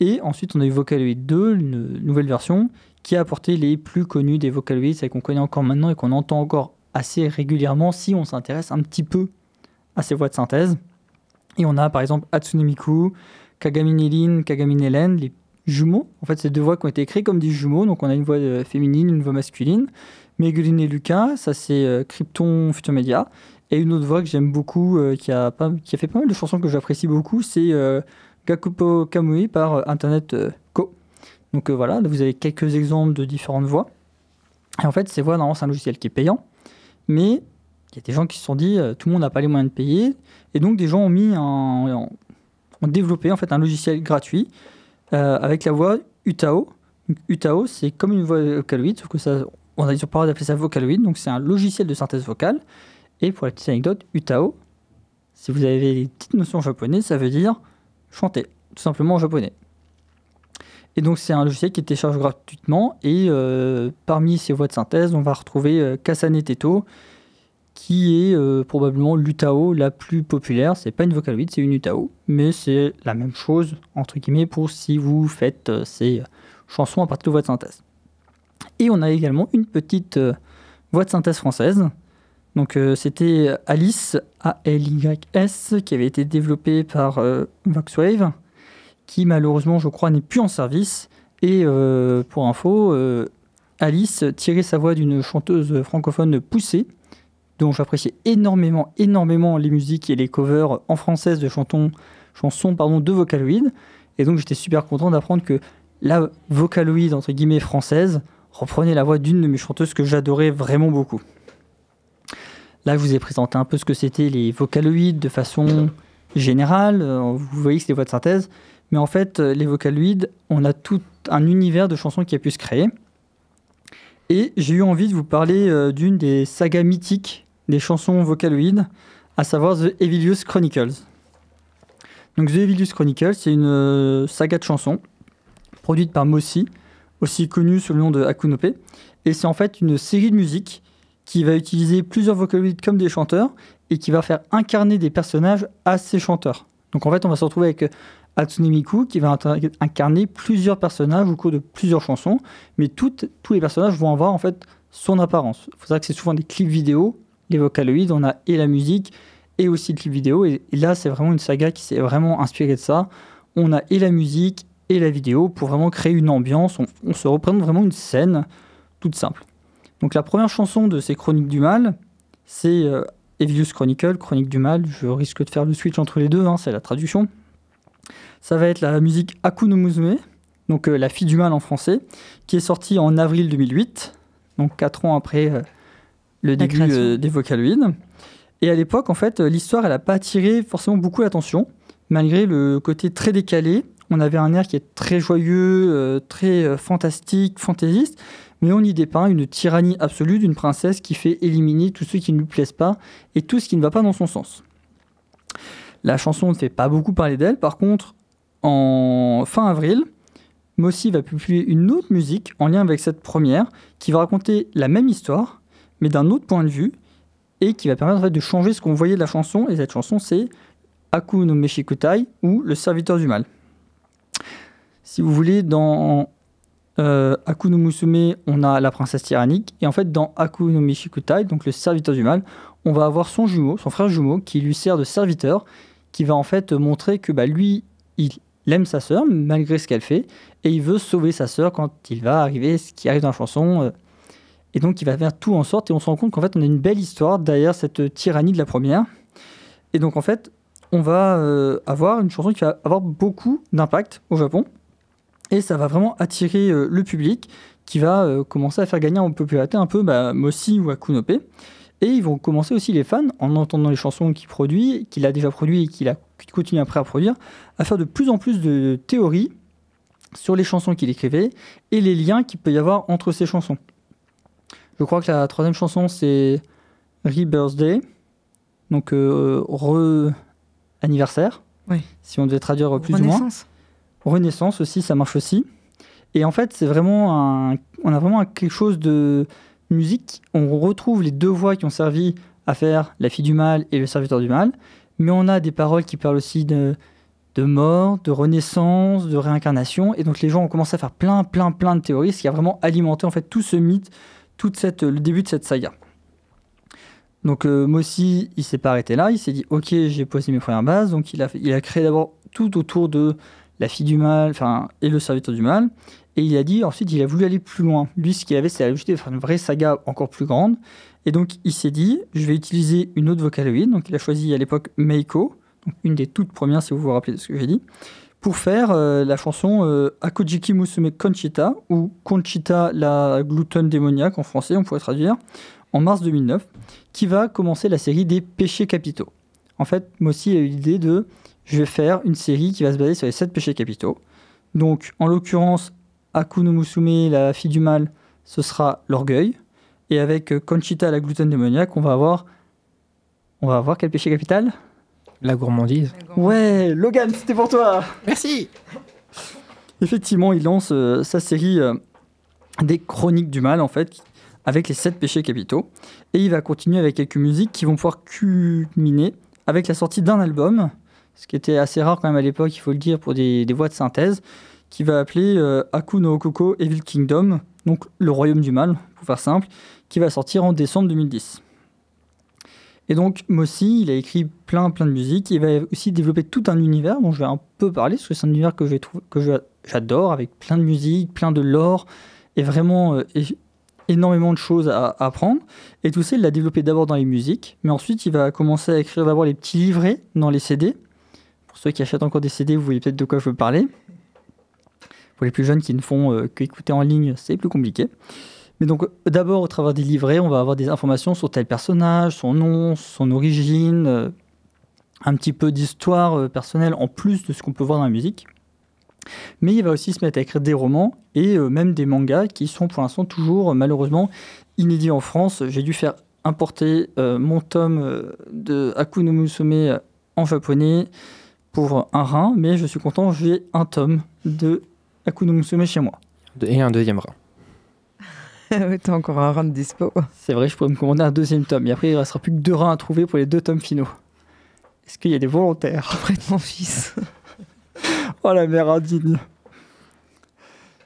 Et ensuite, on a eu Vocaloid 2, une nouvelle version, qui a apporté les plus connus des Vocaloids, celles qu'on connaît encore maintenant et qu'on entend encore assez régulièrement si on s'intéresse un petit peu à ces voix de synthèse. Et on a par exemple Hatsune Miku, Kagami Lin, Kagami Len, les jumeaux. En fait, c'est deux voix qui ont été créées comme des jumeaux. Donc on a une voix euh, féminine, une voix masculine. Megulin et Lucas, ça c'est euh, Krypton Future Media. Et une autre voix que j'aime beaucoup, euh, qui, a fait pas mal de chansons que j'apprécie beaucoup, c'est euh, Gakupo Kamui par Internet Co. Donc voilà, là, vous avez quelques exemples de différentes voix. Et en fait, ces voix, normalement, c'est un logiciel qui est payant. Mais il y a des gens qui se sont dit, euh, tout le monde n'a pas les moyens de payer. Et donc, des gens ont mis en- ont développé en fait un logiciel gratuit euh, avec la voix Utao. Utao, c'est comme une voix Vocaloid, sauf que ça, on a ils ont pas le droit d'appeler ça Vocaloid. Donc, c'est un logiciel de synthèse vocale. Et pour la petite anecdote, Utao, si vous avez les petites notions en japonais, ça veut dire chanter, tout simplement en japonais. Et donc c'est un logiciel qui est télécharge gratuitement et euh, parmi ces voix de synthèse, on va retrouver euh, Teto qui est euh, probablement l'Utao la plus populaire. C'est pas une Vocaloid, c'est une Utao, mais c'est la même chose entre guillemets pour si vous faites euh, ces chansons à partir de voix de synthèse. Et on a également une petite voix de synthèse française. Donc c'était Alice A-L-Y-S qui avait été développée par Voxwave qui malheureusement je crois n'est plus en service. Et euh, pour info, euh, Alice tirait sa voix d'une chanteuse francophone poussée dont j'appréciais énormément, énormément les musiques et les covers en française de chantons, chansons pardon, de Vocaloid. Et donc j'étais super content d'apprendre que la Vocaloid, entre guillemets, française, reprenait la voix d'une de mes chanteuses que j'adorais vraiment beaucoup. Là, je vous ai présenté un peu ce que c'était les Vocaloids de façon générale. Vous voyez que c'est des voix de synthèse. Mais en fait, euh, les Vocaloids, on a tout un univers de chansons qui a pu se créer. Et j'ai eu envie de vous parler euh, d'une des sagas mythiques des chansons Vocaloid, à savoir The Evilius Chronicles. Donc The Evilius Chronicles, c'est une euh, saga de chansons produite par Mossy, aussi connue sous le nom de Akunope. Et c'est en fait une série de musique qui va utiliser plusieurs Vocaloids comme des chanteurs et qui va faire incarner des personnages à ces chanteurs. Donc en fait, on va se retrouver avec Hatsune Miku qui va incarner plusieurs personnages au cours de plusieurs chansons, mais tous les personnages vont avoir en fait son apparence. Il faut savoir que c'est souvent des clips vidéo, les Vocaloids, on a et la musique et aussi le clip vidéo, et, là c'est vraiment une saga qui s'est vraiment inspirée de ça. On a et la musique et la vidéo pour vraiment créer une ambiance, on, se représente vraiment une scène toute simple. Donc la première chanson de ces Chroniques du Mal, c'est euh, Evilius Chronicle, Chronique du Mal, je risque de faire le switch entre les deux, hein, c'est la traduction. Ça va être la musique Akuno Musume, donc euh, La fille du mal en français, qui est sortie en avril 2008, donc 4 ans après euh, le début euh, des Vocaloids. Et à l'époque, en fait, l'histoire, elle n'a pas attiré forcément beaucoup l'attention, malgré le côté très décalé. On avait un air qui est très joyeux, euh, très fantastique, fantaisiste, mais on y dépeint une tyrannie absolue d'une princesse qui fait éliminer tous ceux qui ne lui plaisent pas et tout ce qui ne va pas dans son sens. La chanson ne fait pas beaucoup parler d'elle. Par contre, en fin avril, Mossy va publier une autre musique en lien avec cette première qui va raconter la même histoire, mais d'un autre point de vue, et qui va permettre de changer ce qu'on voyait de la chanson. Et cette chanson, c'est Aku no Meshikutai ou Le serviteur du mal. Si vous voulez, dans euh, Musume, on a la princesse tyrannique. Et en fait, dans Aku no Meshikutai, donc le serviteur du mal, on va avoir son jumeau, son frère jumeau, qui lui sert de serviteur, qui va en fait montrer que bah, lui, il aime sa sœur, malgré ce qu'elle fait, et il veut sauver sa sœur quand il va arriver ce qui arrive dans la chanson. euh, et donc, il va faire tout en sorte, et on se rend compte qu'en fait, on a une belle histoire derrière cette tyrannie de la première. Et donc, en fait, on va euh, avoir une chanson qui va avoir beaucoup d'impact au Japon. Et ça va vraiment attirer euh, le public qui va euh, commencer à faire gagner en popularité un peu bah, Mossy ou Akunope. Et ils vont commencer aussi les fans, en entendant les chansons qu'il produit, qu'il a déjà produit et qu'il a- qu'il continue après à produire, à faire de plus en plus de théories sur les chansons qu'il écrivait et les liens qu'il peut y avoir entre ces chansons. Je crois que la troisième chanson, c'est Rebirthday, donc euh, re-anniversaire, Oui. si on devait traduire plus ou moins. Renaissance. Renaissance aussi, ça marche aussi. Et en fait, c'est vraiment un, on a vraiment quelque chose de musique. On retrouve les deux voix qui ont servi à faire La fille du mal et Le serviteur du mal, mais on a des paroles qui parlent aussi de, de mort, de renaissance, de réincarnation. Et donc les gens ont commencé à faire plein, plein, plein de théories, ce qui a vraiment alimenté en fait tout ce mythe, toute cette, le début de cette saga. Donc euh, Mossy, il s'est pas arrêté là, il s'est dit ok, j'ai posé mes premières bases, donc il a, il a créé d'abord tout autour de la fille du mal, enfin, et le serviteur du mal. Et il a dit, ensuite, il a voulu aller plus loin. Lui, ce qu'il avait, c'est ajouter une vraie saga encore plus grande. Et donc, il s'est dit, je vais utiliser une autre vocaloïde. Donc, il a choisi à l'époque Meiko, donc une des toutes premières, si vous vous rappelez de ce que j'ai dit, pour faire euh, la chanson euh, Musume Conchita, ou Conchita la gloutonne démoniaque en français, on pourrait traduire, en mars 2009, qui va commencer la série des péchés capitaux. En fait, Mossy a eu l'idée de je vais faire une série qui va se baser sur les sept péchés capitaux. Donc, en l'occurrence, Akuno Musume, la fille du mal, ce sera l'orgueil. Et avec euh, Conchita, la gloutonne démoniaque, on va avoir. On va avoir quel péché capital? La gourmandise. Ouais, Logan, c'était pour toi Merci Effectivement, il lance euh, sa série euh, des chroniques du mal, en fait, avec les sept péchés capitaux. Et il va continuer avec quelques musiques qui vont pouvoir culminer avec la sortie d'un album, ce qui était assez rare quand même à l'époque, il faut le dire, pour des, des voix de synthèse, qui va appeler euh, Aku no Okoko Evil Kingdom, donc le royaume du mal, pour faire simple, qui va sortir en décembre 2010. Et donc Mossy, il a écrit plein plein de musiques, il va aussi développer tout un univers dont je vais un peu parler, parce que c'est un univers que j'adore, avec plein de musique, plein de lore, et vraiment euh, énormément de choses à, à apprendre. Et tout ça, il l'a développé d'abord dans les musiques, mais ensuite il va commencer à écrire d'abord les petits livrets dans les CD. Pour ceux qui achètent encore des CD, vous voyez peut-être de quoi je veux parler. Pour les plus jeunes qui ne font euh, qu'écouter en ligne, c'est plus compliqué. Mais donc, d'abord, au travers des livrets, on va avoir des informations sur tel personnage, son nom, son origine, euh, un petit peu d'histoire euh, personnelle en plus de ce qu'on peut voir dans la musique. Mais il va aussi se mettre à écrire des romans et euh, même des mangas qui sont pour l'instant toujours malheureusement inédits en France. J'ai dû faire importer mon tome de Akuno Musume euh, en japonais pour un rein, mais je suis content, j'ai un tome de Akuno Musume chez moi. Et un deuxième rein. T'as encore un run de dispo. C'est vrai, je pourrais me commander un deuxième tome. Et après, il ne restera plus que deux reins à trouver pour les deux tomes finaux. Est-ce qu'il y a des volontaires? Prête mon fils. Oh la mère indigne.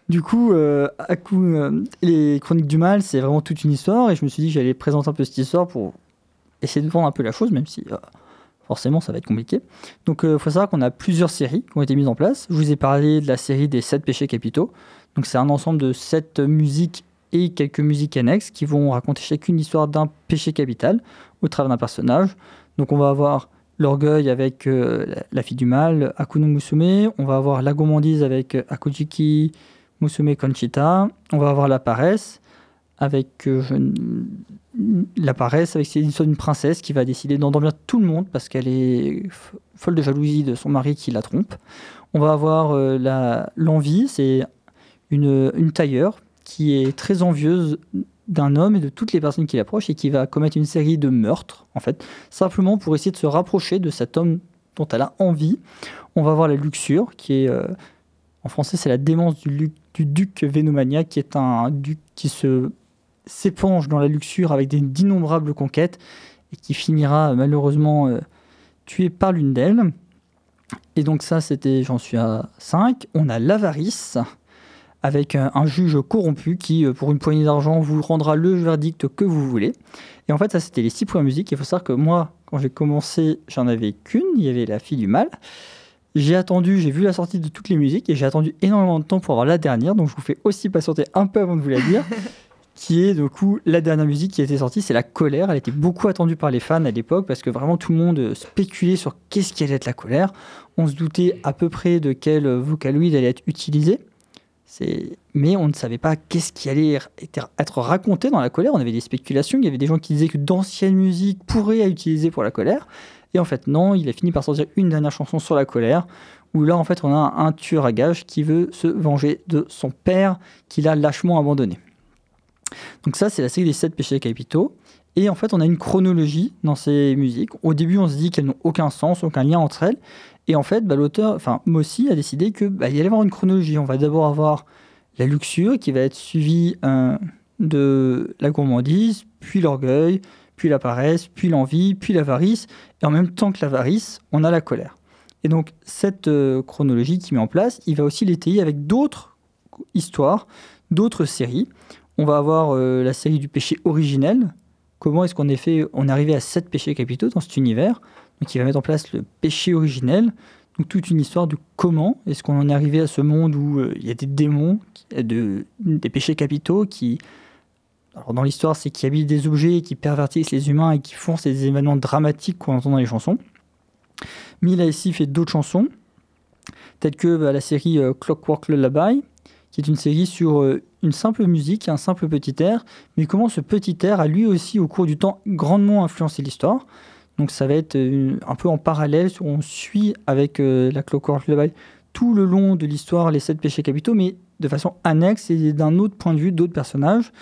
Du coup, euh, euh, les Chroniques du Mal, c'est vraiment toute une histoire. Et je me suis dit que j'allais présenter un peu cette histoire pour essayer de vendre un peu la chose, même si euh, forcément ça va être compliqué. Donc il faut savoir qu'on a plusieurs séries qui ont été mises en place. Je vous ai parlé de la série des 7 péchés capitaux. Donc c'est un ensemble de 7 musiques et quelques musiques annexes qui vont raconter chacune l'histoire d'un péché capital au travers d'un personnage. Donc on va avoir l'orgueil avec euh, la, fille du mal, Akuno Musume. On va avoir la gourmandise avec euh, Akojiki Musume Conchita. On va avoir la paresse avec euh, la paresse avec l'histoire d'une princesse qui va décider d'endormir tout le monde parce qu'elle est folle de jalousie de son mari qui la trompe. On va avoir euh, l'envie, c'est une tailleur qui est très envieuse d'un homme et de toutes les personnes qui l'approchent et qui va commettre une série de meurtres, en fait, simplement pour essayer de se rapprocher de cet homme dont elle a envie. On va voir la luxure, qui est, euh, en français, c'est la démence du, duc Vénomania, qui est un duc qui se s'épanche dans la luxure avec d'innombrables conquêtes et qui finira euh, malheureusement euh, tué par l'une d'elles. Et donc ça, c'était, j'en suis à 5. On a l'avarice, avec un, un juge corrompu qui, euh, pour une poignée d'argent, vous rendra le verdict que vous voulez. Et en fait, ça, c'était les six premières musiques. Il faut savoir que moi, quand j'ai commencé, j'en avais qu'une. Il y avait La fille du mal. J'ai attendu, j'ai vu la sortie de toutes les musiques et j'ai attendu énormément de temps pour avoir la dernière. Donc, je vous fais aussi patienter un peu avant de vous la dire. qui est, du coup, la dernière musique qui a été sortie. C'est La colère. Elle était beaucoup attendue par les fans à l'époque parce que vraiment tout le monde euh, spéculait sur qu'est-ce qu'allait être la colère. On se doutait à peu près de quel euh, vocaloid allait être utilisé. Mais on ne savait pas qu'est-ce qui allait être- raconté dans la colère. On avait des spéculations. Il y avait des gens qui disaient que d'anciennes musiques pourraient être utilisées pour la colère. Et en fait, non, il a fini par sortir une dernière chanson sur la colère, où là, en fait, on a un tueur à gages qui veut se venger de son père qu'il a lâchement abandonné. Donc ça, c'est la série des sept péchés capitaux. Et en fait, on a une chronologie dans ces musiques. Au début, on se dit qu'elles n'ont aucun sens, aucun lien entre elles. Et en fait, bah, l'auteur, enfin Mossi, a décidé que bah, y allait avoir une chronologie. On va d'abord avoir la luxure qui va être suivie euh, de la gourmandise, puis l'orgueil, puis la paresse, puis l'envie, puis l'avarice. Et en même temps que l'avarice, on a la colère. Et donc, cette euh, chronologie qu'il met en place, il va aussi l'étayer avec d'autres histoires, d'autres séries. On va avoir euh, la série du péché originel. Comment est-ce qu'on est, on est arrivé à sept péchés capitaux dans cet univers Donc, il va mettre en place le péché originel. Donc, toute une histoire de comment est-ce qu'on en est arrivé à ce monde où euh, il y a des démons, de, des péchés capitaux qui. Alors, dans l'histoire, c'est qui habitent des objets, qui pervertissent les humains et qui font ces événements dramatiques qu'on entend dans les chansons. Mais a ici fait d'autres chansons, telles que bah, la série euh, Clockwork Lullaby, qui est une série sur euh, une simple musique, un simple petit air, mais comment ce petit air a lui aussi, au cours du temps, grandement influencé l'histoire. Donc ça va être euh, un peu en parallèle, on suit avec euh, la Clockwork Lullaby tout le long de l'histoire les sept péchés capitaux, mais de façon annexe et d'un autre point de vue d'autres personnages.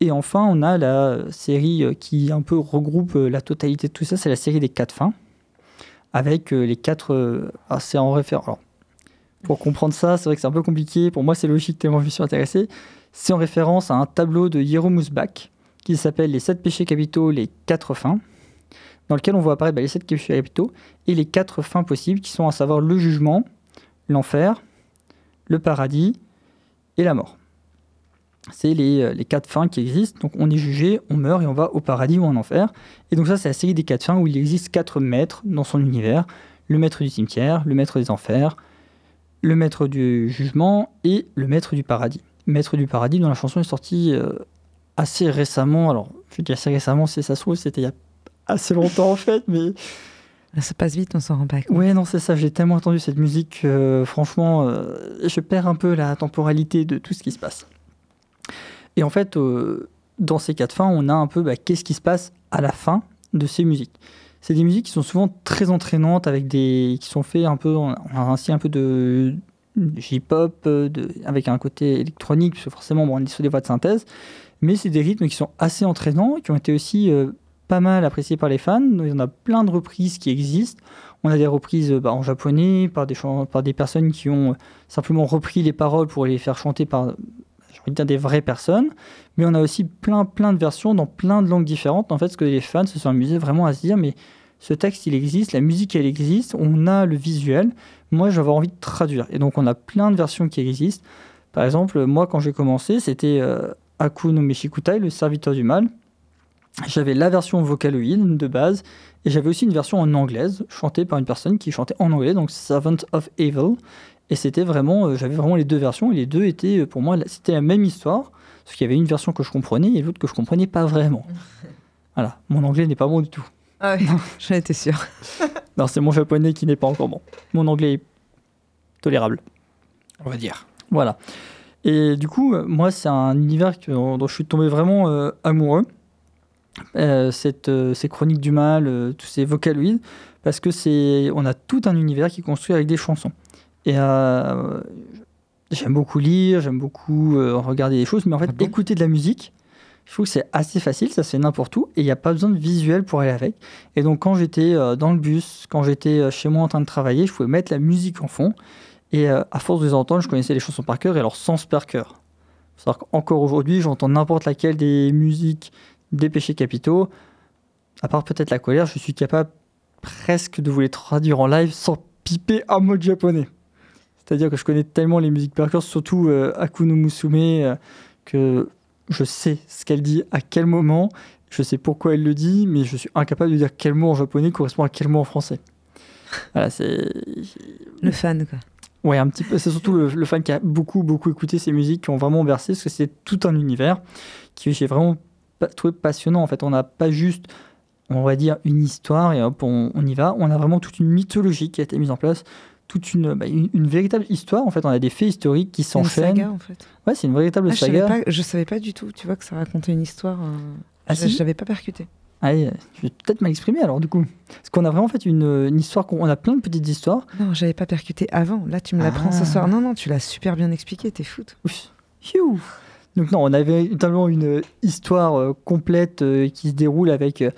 Et enfin, on a la série qui un peu regroupe la totalité de tout ça, c'est la série des quatre fins, avec les quatre... ah, c'est en référence... pour comprendre ça, c'est vrai que c'est un peu compliqué. Pour moi, c'est logique tellement je suis intéressé. C'est en référence à un tableau de Jeromus Bach qui s'appelle Les sept péchés capitaux, les quatre fins, dans lequel on voit apparaître bah, les sept péchés capitaux et les quatre fins possibles qui sont à savoir le jugement, l'enfer, le paradis et la mort. C'est les, euh, les quatre fins qui existent. Donc on est jugé, on meurt et on va au paradis ou en enfer. Et donc ça, c'est la série des quatre fins où il existe quatre maîtres dans son univers. Le maître du cimetière, le maître des enfers, le maître du jugement et le maître du paradis. Maître du paradis dont la chanson est sortie euh, assez récemment. Alors, je dis assez récemment, c'est ça se trouve, c'était il y a assez longtemps en fait, mais Ça passe vite, on s'en rend pas compte. Ouais, non, c'est ça. J'ai tellement entendu cette musique que, franchement, euh, je perds un peu la temporalité de tout ce qui se passe. Et en fait, euh, dans ces quatre fins, on a un peu bah, qu'est-ce qui se passe à la fin de ces musiques. C'est des musiques qui sont souvent très entraînantes, avec des qui sont faites un peu, on a un un peu de J-pop, euh, de- avec un côté électronique, parce que forcément, bon, on est sur des voix de synthèse, mais c'est des rythmes qui sont assez entraînants, qui ont été aussi euh, pas mal appréciés par les fans. Il y en a plein de reprises qui existent. On a des reprises euh, bah, en japonais par des, par des personnes qui ont simplement repris les paroles pour les faire chanter par j'ai envie de dire des vraies personnes. Mais on a aussi plein, plein de versions dans plein de langues différentes. En fait, ce que les fans se sont amusés vraiment à se dire, mais ce texte, il existe, la musique, elle existe, on a le visuel. Moi, j'avais envie de traduire. Et donc, on a plein de versions qui existent. Par exemple, moi, quand j'ai commencé, c'était euh, Aku no Meshikutai, le serviteur du mal. J'avais la version vocaloïde de base et j'avais aussi une version en anglaise chantée par une personne qui chantait en anglais, donc Servant of Evil. Et c'était vraiment, euh, j'avais vraiment les deux versions et les deux étaient euh, pour moi, la- c'était la même histoire, sauf qu'il y avait une version que je comprenais et l'autre que je comprenais pas vraiment. Voilà, mon anglais n'est pas bon du tout. Ah oui, j'en étais sûre. Non, c'est mon japonais qui n'est pas encore bon. Mon anglais est tolérable. On va dire. Voilà. Et du coup, euh, moi, c'est un univers dont je suis tombé vraiment euh, amoureux. Euh, cette, euh, ces chroniques du mal, euh, tous ces vocaloïdes, parce que c'est, on a tout un univers qui est construit avec des chansons. Et euh, j'aime beaucoup lire, j'aime beaucoup euh, regarder des choses, mais en fait, Ah bon écouter de la musique, Je trouve que c'est assez facile, ça se fait n'importe où, et il n'y a pas besoin de visuel pour aller avec. Et donc quand j'étais euh, dans le bus, quand j'étais chez moi en train de travailler, je pouvais mettre la musique en fond, et à force de les entendre, je connaissais les chansons par cœur et leur sens par cœur. C'est-à-dire qu'encore aujourd'hui, j'entends n'importe laquelle des musiques des péchés capitaux, à part peut-être la colère, je suis capable presque de vous les traduire en live sans piper un mot de japonais. C'est-à-dire que je connais tellement les musiques par cœur, surtout euh, Akuno Musume, euh, que je sais ce qu'elle dit à quel moment, je sais pourquoi elle le dit, mais je suis incapable de dire quel mot en japonais correspond à quel mot en français. Voilà, c'est. Le fan, quoi. Ouais, un petit peu. C'est surtout le, le fan qui a beaucoup, beaucoup écouté ces musiques, qui ont vraiment bercé, parce que c'est tout un univers qui j'ai vraiment trouvé passionnant. En fait, on n'a pas juste, on va dire, une histoire et hop, on, on y va. On a vraiment toute une mythologie qui a été mise en place, toute une, bah, une, une véritable histoire. En fait, on a des faits historiques qui C'est une s'enchaînent. saga, en fait. Ouais, c'est une véritable Ah, je, savais saga. pas, je savais pas du tout, tu vois, que ça racontait une histoire. euh, Ah, je si l'avais pas percuté. Allez, je vais peut-être mal exprimer alors du coup. Parce qu'on a vraiment fait une, une histoire, qu'on- on a plein de petites histoires. Non, j'avais pas percuté avant. Là, tu me l'apprends ce Ah. soir. Non, non, tu l'as super bien expliqué, t'es. Phew. Donc non, on avait notamment une histoire euh, complète euh, qui se déroule avec euh,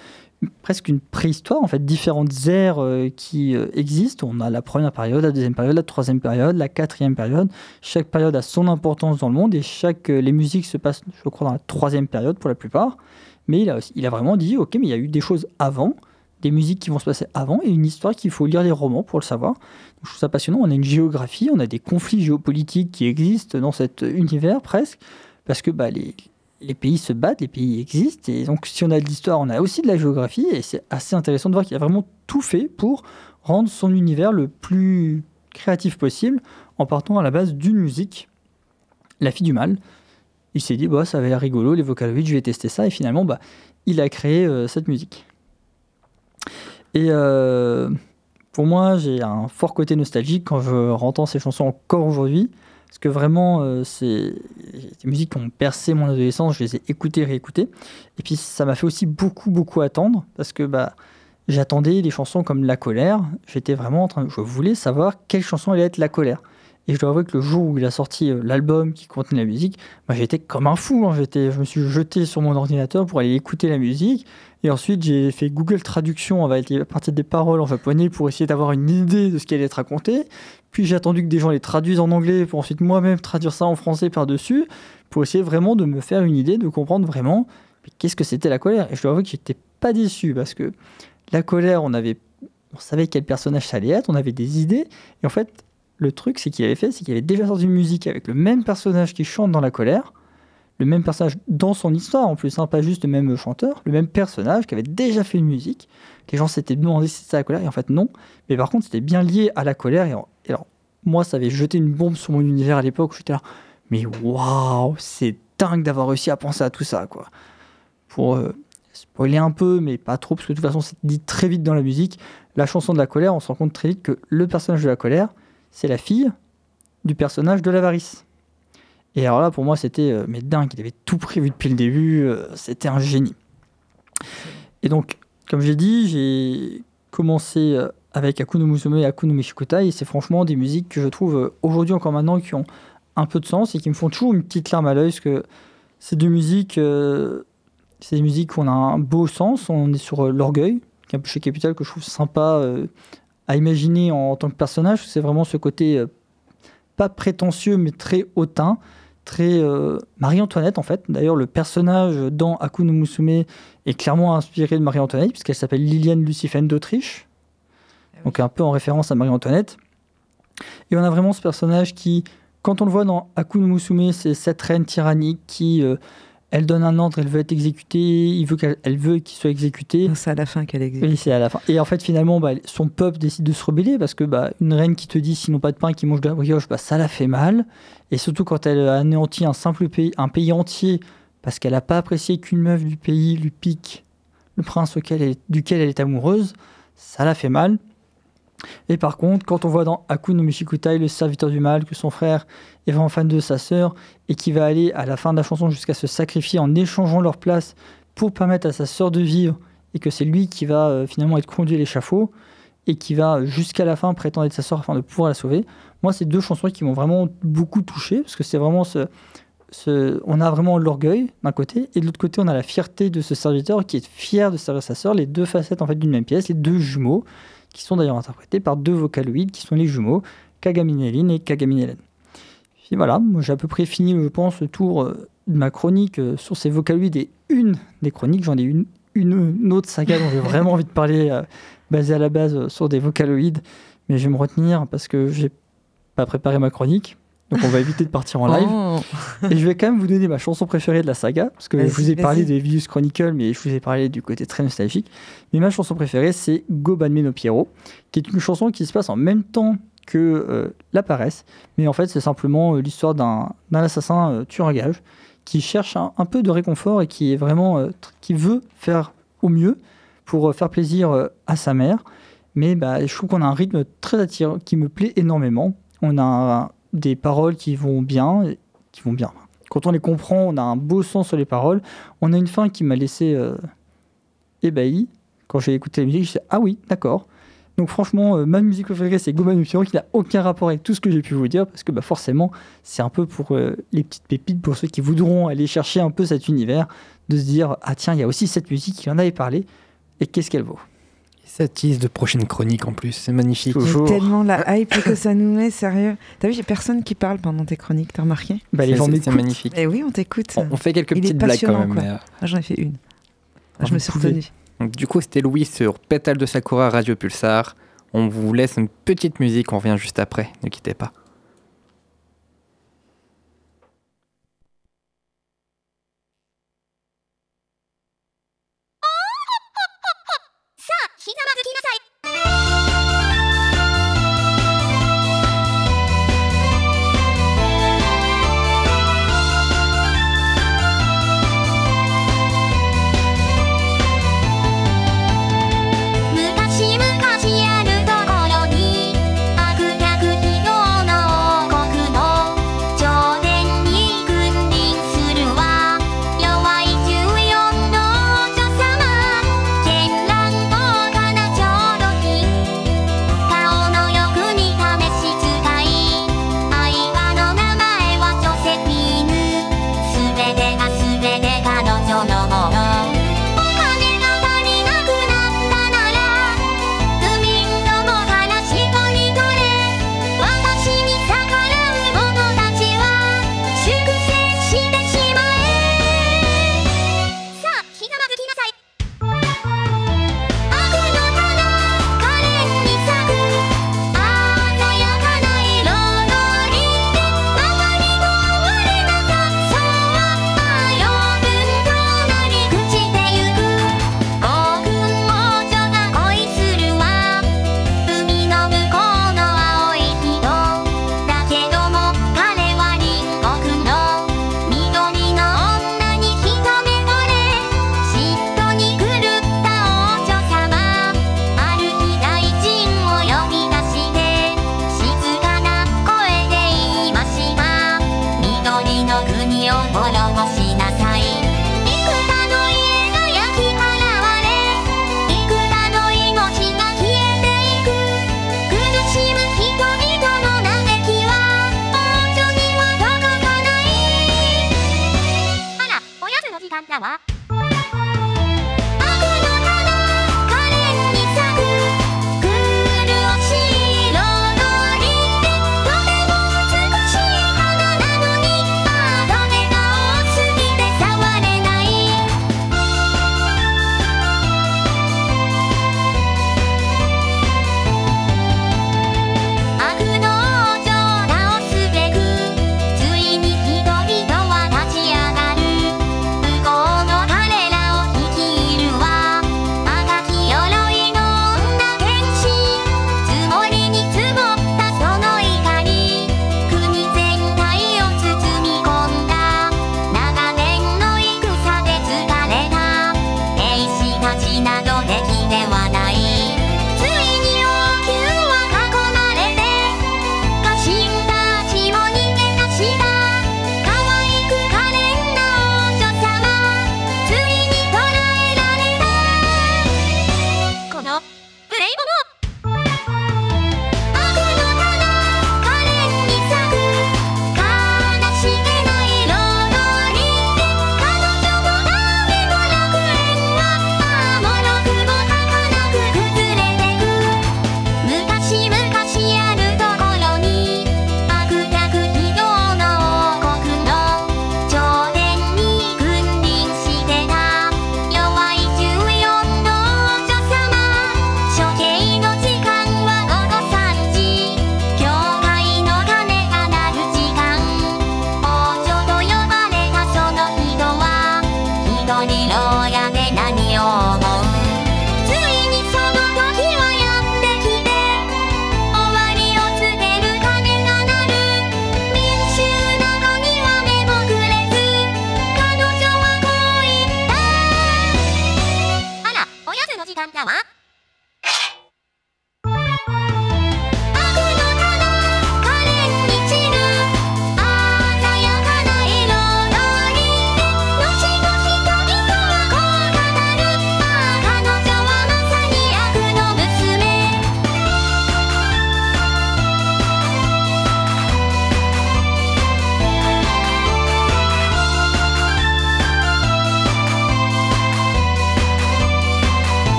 presque une préhistoire, en fait, différentes ères euh, qui euh, existent. On a la première période, la deuxième période, la troisième période, la quatrième période. Chaque période a son importance dans le monde et chaque, euh, les musiques se passent, je crois, dans la troisième période pour la plupart. Mais il a, il a vraiment dit, ok, mais il y a eu des choses avant, des musiques qui vont se passer avant et une histoire qu'il faut lire les romans pour le savoir. Je trouve ça passionnant. On a une géographie, on a des conflits géopolitiques qui existent dans cet univers presque, parce que bah, les, les pays se battent, les pays existent, et donc si on a de l'histoire, on a aussi de la géographie, et c'est assez intéressant de voir qu'il a vraiment tout fait pour rendre son univers le plus créatif possible, en partant à la base d'une musique, La fille du mal. Il s'est dit, bah, ça va l'air rigolo, les Vocaloids, je vais tester ça, et finalement, bah, il a créé euh, cette musique. Et euh, pour moi, j'ai un fort côté nostalgique quand je entends ces chansons encore aujourd'hui. Parce que vraiment, euh, c'est des musiques qui ont percé mon adolescence, je les ai écoutées, réécoutées. Et puis ça m'a fait aussi beaucoup, beaucoup attendre. Parce que bah, j'attendais des chansons comme La colère. J'étais vraiment en train. Je voulais savoir quelle chanson allait être La colère. Et je dois avouer que le jour où il a sorti euh, l'album qui contenait la musique, bah, j'étais comme un fou. hein. Je me suis jeté sur mon ordinateur pour aller écouter la musique. Et ensuite, j'ai fait Google Traduction à partir des paroles en japonais pour essayer d'avoir une idée de ce qui allait être raconté. Puis j'ai attendu que des gens les traduisent en anglais pour ensuite moi-même traduire ça en français par-dessus pour essayer vraiment de me faire une idée, de comprendre vraiment qu'est-ce que c'était la colère? Et je dois avouer que j'étais pas déçu parce que la colère, on avait, on savait quel personnage ça allait être, on avait des idées. Et en fait, le truc, c'est qu'il avait fait, c'est qu'il avait déjà sorti une musique avec le même personnage qui chante dans la colère, le même personnage dans son histoire en plus, hein, pas juste le même chanteur, le même personnage qui avait déjà fait une musique. Les gens s'étaient demandé si c'était la colère, et en fait non. Mais par contre, c'était bien lié à la colère. Et, en- alors, moi, ça avait jeté une bombe sur mon univers à l'époque. J'étais là, mais waouh, c'est dingue d'avoir réussi à penser à tout ça, quoi. Pour euh, spoiler un peu, mais pas trop, parce que de toute façon, c'est dit très vite dans la musique. La chanson de la colère, on se rend compte très vite que le personnage de la colère, c'est la fille du personnage de l'avarice. Et alors là, pour moi, c'était euh, mais dingue, il avait tout prévu depuis le début, euh, c'était un génie. Et donc, comme j'ai dit, j'ai commencé euh, avec Akuno Musume et Akuno Mishikutai, et c'est franchement des musiques que je trouve euh, aujourd'hui encore maintenant qui ont un peu de sens et qui me font toujours une petite larme à l'œil, parce que c'est deux musiques, euh, c'est des musiques où on a un beau sens, on est sur l'orgueil, qui est un peu chez Capital que je trouve sympa à imaginer en, tant que personnage, c'est vraiment ce côté pas prétentieux mais très hautain, très euh, Marie-Antoinette en fait. D'ailleurs, le personnage dans Akuno Musume est clairement inspiré de Marie-Antoinette, puisqu'elle s'appelle Liliane Lucifen d'Autriche, donc un peu en référence à Marie-Antoinette. Et on a vraiment ce personnage qui, quand on le voit dans Akuno Musume, c'est cette reine tyrannique qui, euh, elle donne un ordre, elle veut être exécutée, il veut qu'elle elle veut qu'il soit exécuté. C'est à la fin qu'elle existe. Oui, c'est à la fin. Et en fait, finalement, bah, son peuple décide de se rebeller parce que bah, une reine qui te dit s'ils n'ont pas de pain, qui mange de la brioche, bah, ça la fait mal. Et surtout quand elle a anéanti un simple pays, un pays entier, parce qu'elle n'a pas apprécié qu'une meuf du pays lui pique le prince auquel elle- duquel elle est amoureuse, ça la fait mal. Et par contre, quand on voit dans Akuno Michikutai, le serviteur du mal, que son frère est vraiment fan de sa sœur et qui va aller à la fin de la chanson jusqu'à se sacrifier en échangeant leur place pour permettre à sa sœur de vivre et que c'est lui qui va euh, finalement être conduit à l'échafaud et qui va jusqu'à la fin prétendre être sa sœur afin de pouvoir la sauver. Moi, c'est deux chansons qui m'ont vraiment beaucoup touché parce que c'est vraiment ce, on a vraiment l'orgueil d'un côté, et de l'autre côté, on a la fierté de ce serviteur qui est fier de servir sa sœur, les deux facettes en fait d'une même pièce, les deux jumeaux, qui sont d'ailleurs interprétés par deux vocaloïdes qui sont les jumeaux, Kagaminelin et Kagaminelen. Puis voilà, j'ai à peu près fini, je pense, le tour euh, de ma chronique euh, sur ces vocaloïdes et une des chroniques. J'en ai une, une, une autre saga dont j'ai vraiment envie de parler, euh, basée à la base sur des vocaloïdes, mais je vais me retenir parce que j'ai pas préparé ma chronique. Donc on va éviter de partir en live. Oh. Et je vais quand même vous donner ma chanson préférée de la saga, parce que je vous ai parlé des Vius Chronicle, mais je vous ai parlé du côté très nostalgique. Mais ma chanson préférée, c'est Go Banme no Piero, qui est une chanson qui se passe en même temps que euh, La Paresse, mais en fait c'est simplement euh, l'histoire d'un assassin euh, tueur à gage qui cherche un, peu de réconfort et qui est vraiment euh, qui veut faire au mieux pour euh, faire plaisir à sa mère. Mais bah, je trouve qu'on a un rythme très attirant qui me plaît énormément. On a des paroles qui vont bien, qui vont bien. Quand on les comprend, on a un beau sens sur les paroles. On a une fin qui m'a laissé ébahi. Quand j'ai écouté la musique, je disais ah oui, d'accord. Donc franchement, euh, ma musique préférée, c'est Goman Piero, qui n'a aucun rapport avec tout ce que j'ai pu vous dire, parce que bah, forcément, c'est un peu pour euh, les petites pépites, pour ceux qui voudront aller chercher un peu cet univers, de se dire ah tiens, il y a aussi cette musique, il en avait parlé, et qu'est-ce qu'elle vaut? Ça tease de prochaines chroniques en plus, c'est magnifique. Toujours. tellement la hype que ça nous met, sérieux. T'as vu, a personne qui parle pendant tes chroniques, t'as remarqué? Bah, Les gens c'est- magnifique. Eh oui, on t'écoute. On, on fait quelques Il petites blagues quand même. euh, Ah, J'en ai fait une. Ah, Ah, je me suis pouvez. retenue. Du coup, c'était Louis sur Pétale de Sakura Radio Pulsar. On vous laisse une petite musique, on revient juste après, ne quittez pas. あ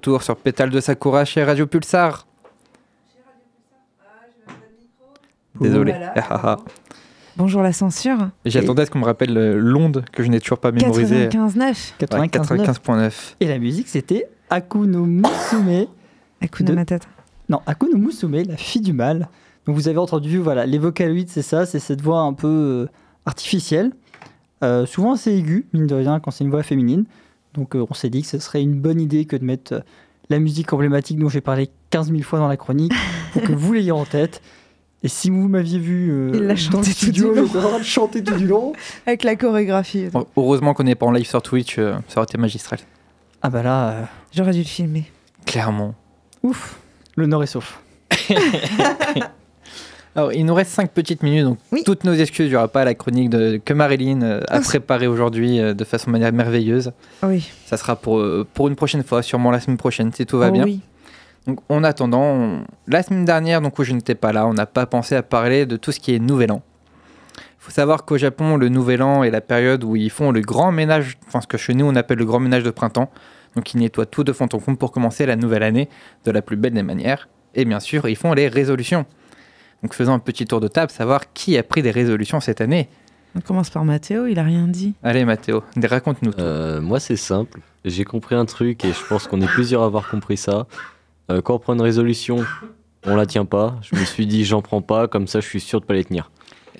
retour sur Pétale de Sakura chez Radio Pulsar. Désolé. Voilà. Ah, ah, ah. Bonjour la censure. J'attendais à ce qu'on me rappelle euh, l'onde que je n'ai toujours pas mémorisée. 95.9. 95.9. 95.9. Et la musique, c'était Akuno Musume. Hakuna De- Matata. Non, Akuno Musume, la fille du mal. Donc vous avez entendu, voilà, les vocaloïdes, c'est ça, c'est cette voix un peu euh, artificielle, euh, souvent assez aiguë, mine de rien, quand c'est une voix féminine. Donc euh, on s'est dit que ce serait une bonne idée que de mettre euh, la musique emblématique dont j'ai parlé 15 000 fois dans la chronique, pour que vous l'ayez en tête. Et si vous m'aviez vu euh, Il l'a dans le tout studio, du long. j'étais en train de chanter tout du long. Avec la chorégraphie. Bon, Heureusement qu'on n'est pas en live sur Twitch, euh, ça aurait été magistral. Ah bah là, euh, J'aurais dû le filmer. Clairement. ouf, le nord est sauf. Alors, il nous reste 5 petites minutes, donc Oui. toutes nos excuses, il n'y aura pas la chronique de, que Marilyn euh, a Ah, préparée aujourd'hui euh, de façon manière merveilleuse. Oui. Ça sera pour, euh, pour une prochaine fois, sûrement la semaine prochaine, si tout va Oh bien. Oui. Donc, en attendant, on- la semaine dernière, donc où je n'étais pas là, on n'a pas pensé à parler de tout ce qui est Nouvel An. Il faut savoir qu'au Japon, le Nouvel An est la période où ils font le grand ménage, enfin ce que chez nous on appelle le grand ménage de printemps. Donc ils nettoient tout de fond en comble pour commencer la nouvelle année de la plus belle des manières. Et bien sûr, ils font les résolutions. Donc faisons un petit tour de table, savoir qui a pris des résolutions cette année. On commence par Mathéo, il a rien dit. Allez Mathéo, raconte-nous tout. Euh, moi, c'est simple. J'ai compris un truc et je pense qu'on est plusieurs à avoir compris ça. Euh, quand on prend une résolution, on la tient pas. Je me suis dit, j'en prends pas, comme ça, je suis sûr de pas les tenir.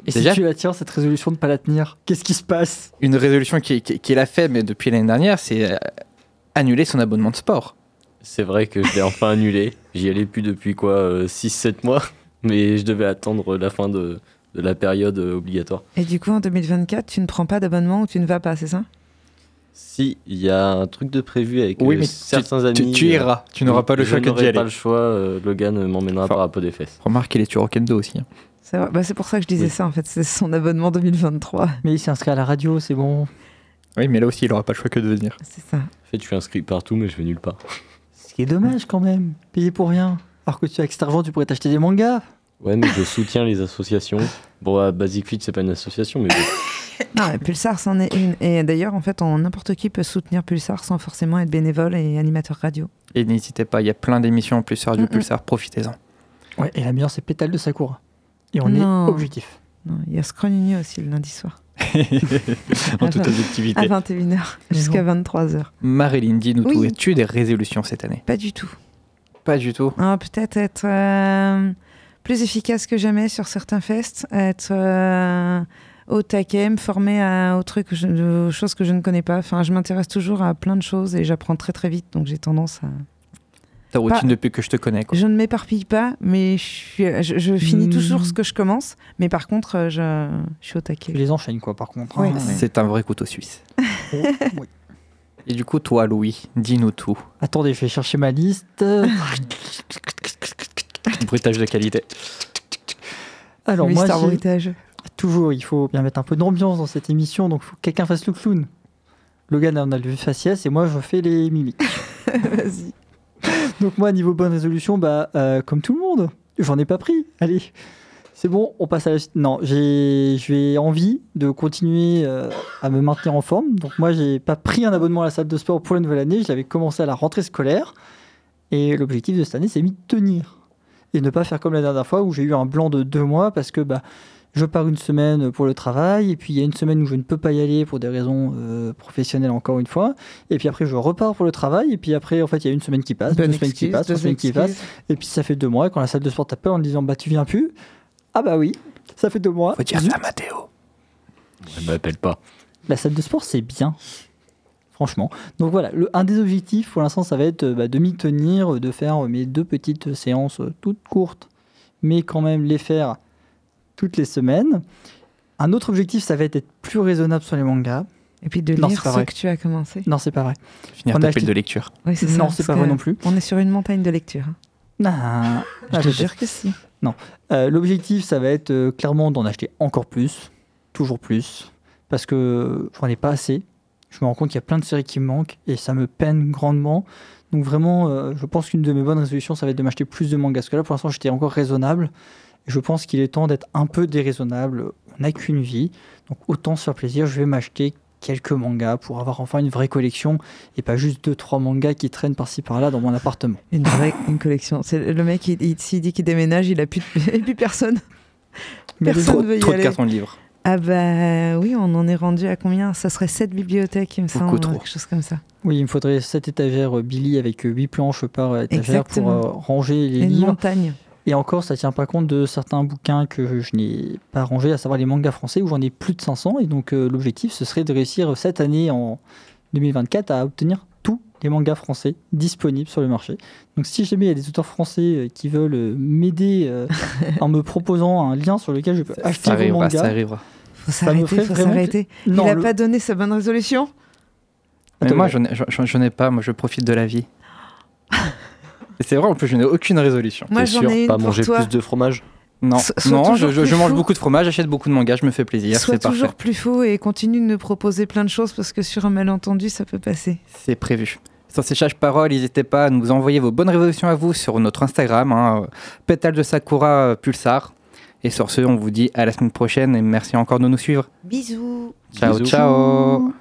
Et Déjà- si tu la tiens, cette résolution de pas la tenir, qu'est-ce qui se passe? Une résolution qui, qui, qui l'a fait, mais depuis l'année dernière, c'est euh, annuler son abonnement de sport. C'est vrai que je l'ai enfin annulé. J'y allais plus depuis quoi 6-7 mois. Mais je devais attendre la fin de, de la période euh, obligatoire. Et du coup, en 2024, tu ne prends pas d'abonnement ou tu ne vas pas, c'est ça? Si, il y a un truc de prévu avec Oui, euh, mais certains Tu, amis. tu euh, iras, tu n'auras pas le choix je que d'y n'aurai aller. pas le choix. euh, Logan m'emmènera Enfin. par un peu des fesses. Remarque, il est sur Rockendo aussi. hein. C'est vrai. Bah, c'est pour ça que je disais Oui. ça, en fait. C'est son abonnement 2023. Mais il s'est inscrit à la radio, c'est bon. Oui, mais là aussi, il n'aura pas le choix que de venir. C'est ça. En fait, je suis inscrit partout, mais je vais nulle part. Ce qui est dommage quand même, payer pour rien. Alors que tu avec cet argent, tu pourrais t'acheter des mangas. Ouais, mais je soutiens les associations. Bon, à Basic Fit, c'est pas une association, mais Non, mais Pulsar, c'en est une. Et d'ailleurs, en fait, n'importe qui peut soutenir Pulsar sans forcément être bénévole et animateur radio. Et n'hésitez pas, il y a plein d'émissions en plus sur Radio Mm, mm. Pulsar, profitez-en. Ouais, et la meilleure, c'est Pétale de Sakura. Et on Non. est objectif. Non, Il y a Scrolligny aussi le lundi soir. en toute À objectivité. 21h jusqu'à 23h. Marilyn, dis-nous Oui. tout. As-tu des résolutions cette année? Pas du tout. Pas du tout. Ah, Peut-être être euh, plus efficace que jamais sur certains fests, être euh, au taquet, me former à, aux, trucs, que je- aux choses que je ne connais pas. Enfin, je m'intéresse toujours à plein de choses et j'apprends très très vite, donc j'ai tendance à... Ta routine depuis que je te connais. Quoi. Je ne m'éparpille pas, mais je, suis- je, je finis Hmm. toujours ce que je commence. Mais par contre, euh, je, je suis au Tu taquet. les enchaînes, quoi, par contre. Oui. hein. C'est un vrai couteau suisse. Oh, oui. Et du coup, toi, Louis, dis-nous tout. Attendez, je vais chercher ma liste. Bruitage de qualité. Alors, moi, Mister j'ai- Bruitage. toujours, il faut bien mettre un peu d'ambiance dans cette émission, donc il faut que quelqu'un fasse le clown. Logan en a le faciès et moi, je fais les mimiques. Vas-y. Donc moi, niveau bonne résolution, bah, euh, comme tout le monde, j'en ai pas pris. Allez, c'est bon, on passe à la suite. Non, j'ai envie de continuer euh, à me maintenir en forme. Donc moi, j'ai pas pris un abonnement à la salle de sport pour la nouvelle année. Je l'avais commencé à la rentrée scolaire. Et l'objectif de cette année, c'est de tenir. Et ne pas faire comme la dernière fois où j'ai eu un blanc de deux mois parce que bah, je pars une semaine pour le travail. Et puis il y a une semaine où je ne peux pas y aller pour des raisons euh, professionnelles encore une fois. Et puis après, je repars pour le travail. Et puis après, en fait, il y a une semaine qui passe, Bonne deux semaines qui passent, trois deux semaines qui passent. Et puis ça fait deux mois, et quand la salle de sport t'appelle en disant bah tu viens plus, ah bah oui, ça fait deux mois. Faut dire Zut. ça à Mathéo. Elle m'appelle pas. La salle de sport c'est bien, franchement. Donc voilà, le, un des objectifs pour l'instant ça va être euh, bah, de m'y tenir, euh, de faire euh, mes deux petites séances toutes courtes, mais quand même les faire toutes les semaines. Un autre objectif ça va être d'être plus raisonnable sur les mangas. Et puis de Non, lire ce vrai. que tu as commencé. Non c'est pas vrai. Finir On a ta acheté- de lecture. Oui, c'est ça. non c'est pas vrai non plus. On est sur une montagne de lecture. hein. Ah, Je ah, te peut-être. jure que si. Euh, L'objectif, ça va être euh, clairement d'en acheter encore plus, toujours plus, parce que j'en ai pas assez. Je me rends compte qu'il y a plein de séries qui me manquent et ça me peine grandement. Donc vraiment, euh, je pense qu'une de mes bonnes résolutions, ça va être de m'acheter plus de mangas. Parce que là, pour l'instant, j'étais encore raisonnable. Et je pense qu'il est temps d'être un peu déraisonnable. On n'a qu'une vie, donc autant se faire plaisir. Je vais m'acheter quelques mangas pour avoir enfin une vraie collection et pas juste deux trois mangas qui traînent par-ci par-là dans mon appartement. Une vraie une collection. C'est le mec, il, il- s'il dit qu'il déménage, il a plus, de- plus personne. Mais Personne Trop, veut y trop de aller. cartons de livres. Ah bah oui, on en est rendu à combien? Ça serait 7 bibliothèques, il me Beaucoup semble, trop. quelque chose comme ça. Oui, il me faudrait cette étagère euh, Billy avec 8 planches par euh, étagère Exactement. pour euh, ranger les Et une livres. montagne. Et encore, ça tient pas compte de certains bouquins que je n'ai pas rangés, à savoir les mangas français où j'en ai plus de 500. Et donc, euh, l'objectif, ce serait de réussir cette année, en 2024, à obtenir tous les mangas français disponibles sur le marché. Donc, si jamais il y a des auteurs français euh, qui veulent euh, m'aider euh, en me proposant un lien sur lequel je peux acheter Ça vos ça arrivera. Faut Ça me s'arrêter, ferait faut s'arrêter. non, il a le- pas donné sa bonne résolution? Mais Attends, moi, j'en ai, j'en- j'en ai pas. Moi, je profite de la vie. C'est vrai, en plus, je n'ai aucune résolution. Moi, T'es j'en sûr ai une Pas pour manger toi. plus de fromage Non, So- non je, mange fou. beaucoup de fromage, j'achète beaucoup de mangas, je me fais plaisir. Sois parfait. toujours plus faux et continue de nous proposer plein de choses parce que sur un malentendu, ça peut passer. C'est prévu. Sur ces sages paroles, n'hésitez pas à nous envoyer vos bonnes résolutions à vous sur notre Instagram, hein, Pétale de Sakura Pulsar. Et sur ce, on vous dit à la semaine prochaine et merci encore de nous suivre. Bisous Ciao, Bisous. ciao